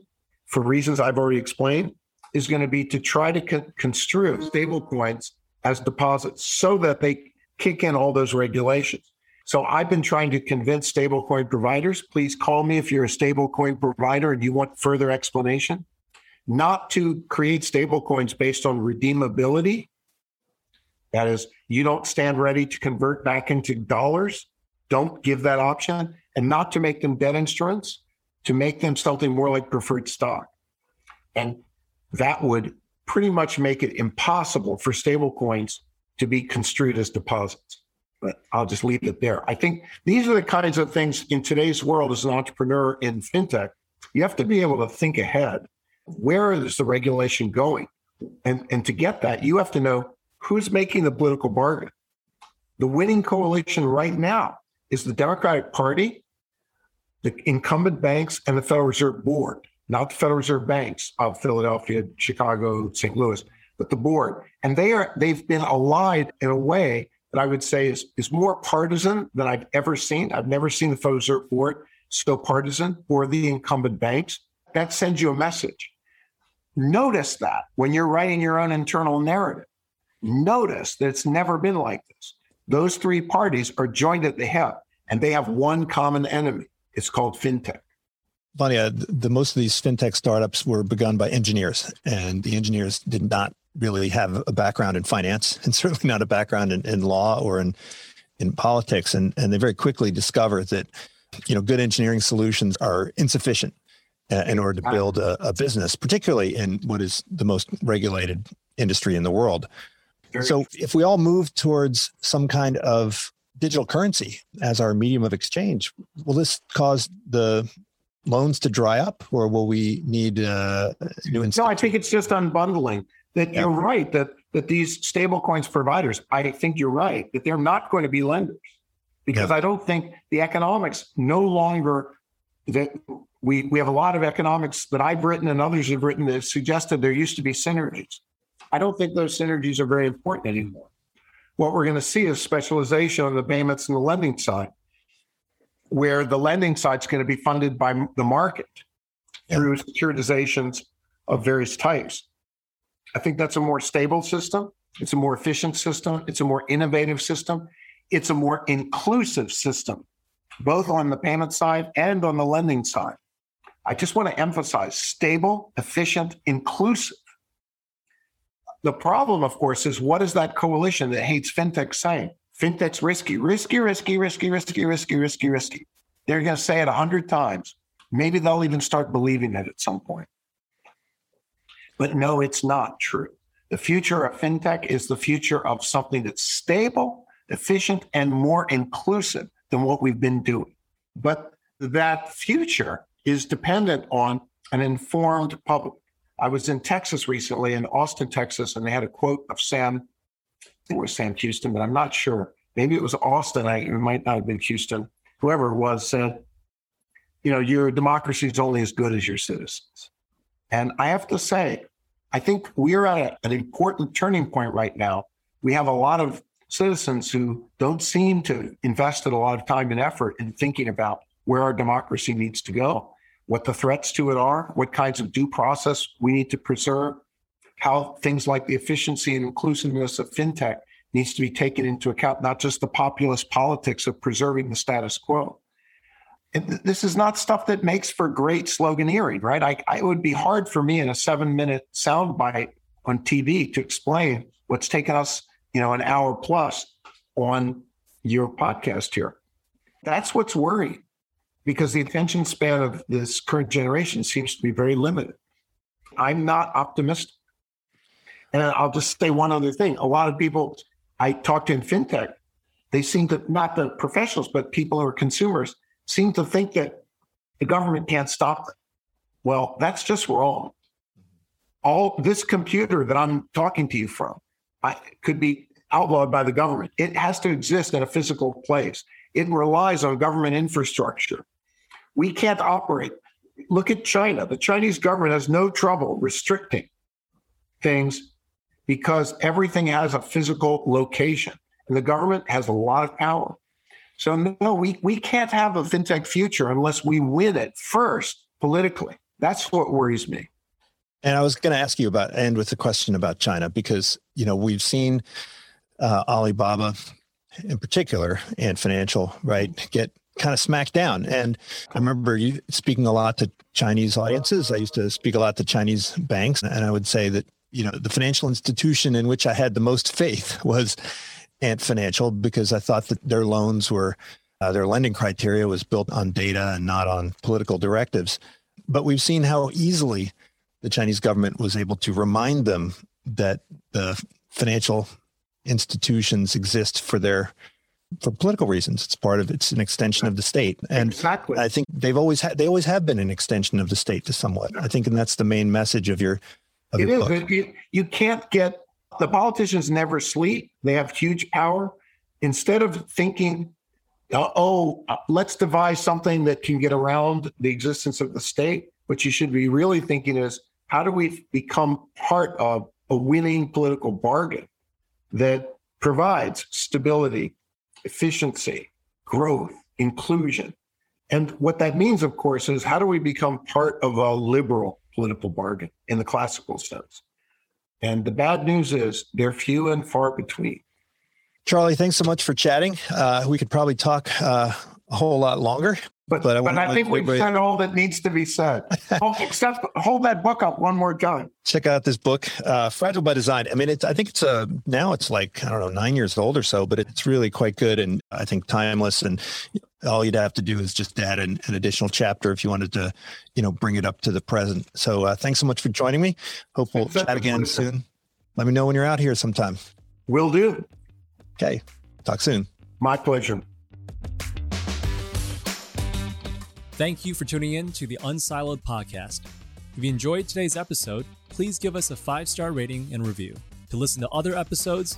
for reasons I've already explained, is going to be to try to con- construe stablecoins as deposits so that they kick in all those regulations. So I've been trying to convince stablecoin providers, please call me if you're a stablecoin provider and you want further explanation, not to create stablecoins based on redeemability. That is, you don't stand ready to convert back into dollars. Don't give that option and not to make them debt instruments, to make them something more like preferred stock. And that would pretty much make it impossible for stablecoins to be construed as deposits. But I'll just leave it there. I think these are the kinds of things in today's world as an entrepreneur in fintech, you have to be able to think ahead. Where is the regulation going? And, and to get that, you have to know who's making the political bargain. The winning coalition right now is the Democratic Party, the incumbent banks, and the Federal Reserve Board not the Federal Reserve banks of Philadelphia, Chicago, St. Louis, but the board. And they are they've been allied in a way that I would say is, is more partisan than I've ever seen. I've never seen the Federal Reserve Board so partisan for the incumbent banks. That sends you a message. Notice that when you're writing your own internal narrative. Notice that it's never been like this. Those three parties are joined at the hip and they have one common enemy. It's called fintech. Vanya, the most of these fintech startups were begun by engineers, and the engineers did not really have a background in finance, and certainly not a background in, in law or in in politics. And and they very quickly discover that you know good engineering solutions are insufficient uh, in order to build a, a, business, particularly in what is the most regulated industry in the world. So if we all move towards some kind of digital currency as our medium of exchange, will this cause the loans to dry up, or will we need uh, new? No, I think it's just unbundling. That yeah. you're right that that these stablecoins providers, I think you're right that they're not going to be lenders because yeah. I don't think the economics no longer that we we have a lot of economics that I've written and others have written that suggested there used to be synergies. I don't think those synergies are very important anymore. What we're going to see is specialization on the payments and the lending side where the lending side is going to be funded by the market yeah. through securitizations of various types. I think that's a more stable system. It's a more efficient system. It's a more innovative system. It's a more inclusive system, both on the payment side and on the lending side. I just want to emphasize stable, efficient, inclusive. The problem, of course, is what is that coalition that hates fintech saying? Fintech's risky, risky, risky, risky, risky, risky, risky, risky. They're going to say it a hundred times. Maybe they'll even start believing it at some point. But no, it's not true. The future of fintech is the future of something that's stable, efficient, and more inclusive than what we've been doing. But that future is dependent on an informed public. I was in Texas recently, in Austin, Texas, and they had a quote of Sam think it was Sam Houston, but I'm not sure. Maybe it was Austin. I, it might not have been Houston. Whoever it was said, you know, your democracy is only as good as your citizens. And I have to say, I think we're at a, an important turning point right now. We have a lot of citizens who don't seem to invest a lot of time and effort in thinking about where our democracy needs to go, what the threats to it are, what kinds of due process we need to preserve, how things like the efficiency and inclusiveness of fintech needs to be taken into account, not just the populist politics of preserving the status quo. This is not stuff that makes for great sloganeering, right? I, I, it would be hard for me in a seven minute soundbite on TV to explain what's taken us, you know, an hour plus on your podcast here. That's what's worrying because the attention span of this current generation seems to be very limited. I'm not optimistic. And I'll just say one other thing. A lot of people I talk to in fintech, they seem to, not the professionals, but people who are consumers, seem to think that the government can't stop it. Well, that's just wrong. All this computer that I'm talking to you from I, could be outlawed by the government. It has to exist in a physical place. It relies on government infrastructure. We can't operate. Look at China. The Chinese government has no trouble restricting things because everything has a physical location and the government has a lot of power. So, no, we, we can't have a fintech future unless we win it first politically. That's what worries me. And I was going to ask you about, end with a question about China, because, you know, we've seen uh, Alibaba in particular Ant Financial, right, get kind of smacked down. And I remember you speaking a lot to Chinese audiences. I used to speak a lot to Chinese banks, and I would say that you know, the financial institution in which I had the most faith was Ant Financial because I thought that their loans were, uh, their lending criteria was built on data and not on political directives. But we've seen how easily the Chinese government was able to remind them that the financial institutions exist for their for political reasons. It's part of it's an extension of the state, and exactly. I think they've always had they always have been an extension of the state to somewhat. I think, and that's the main message of your it is. You, you can't get the politicians never sleep. They have huge power. Instead of thinking, uh, oh, uh, let's devise something that can get around the existence of the state, what you should be really thinking is, how do we become part of a winning political bargain that provides stability, efficiency, growth, inclusion? And what that means, of course, is how do we become part of a liberal political bargain in the classical sense. And the bad news is they're few and far between. Charlie, thanks so much for chatting. Uh, we could probably talk uh, a whole lot longer. But, but I, but I think we've said all that needs to be said. oh, except hold that book up one more time. Check out this book, uh, Fragile by Design. I mean, it's I think it's a now it's like I don't know nine years old or so, but it's really quite good and I think timeless. And all you'd have to do is just add an, an additional chapter if you wanted to, you know, bring it up to the present. So uh, thanks so much for joining me. Hope we'll chat again soon. Let me know when you're out here sometime. Will do. Okay. Talk soon. My pleasure. Thank you for tuning in to the Unsiloed podcast. If you enjoyed today's episode, please give us a five star rating and review. To listen to other episodes,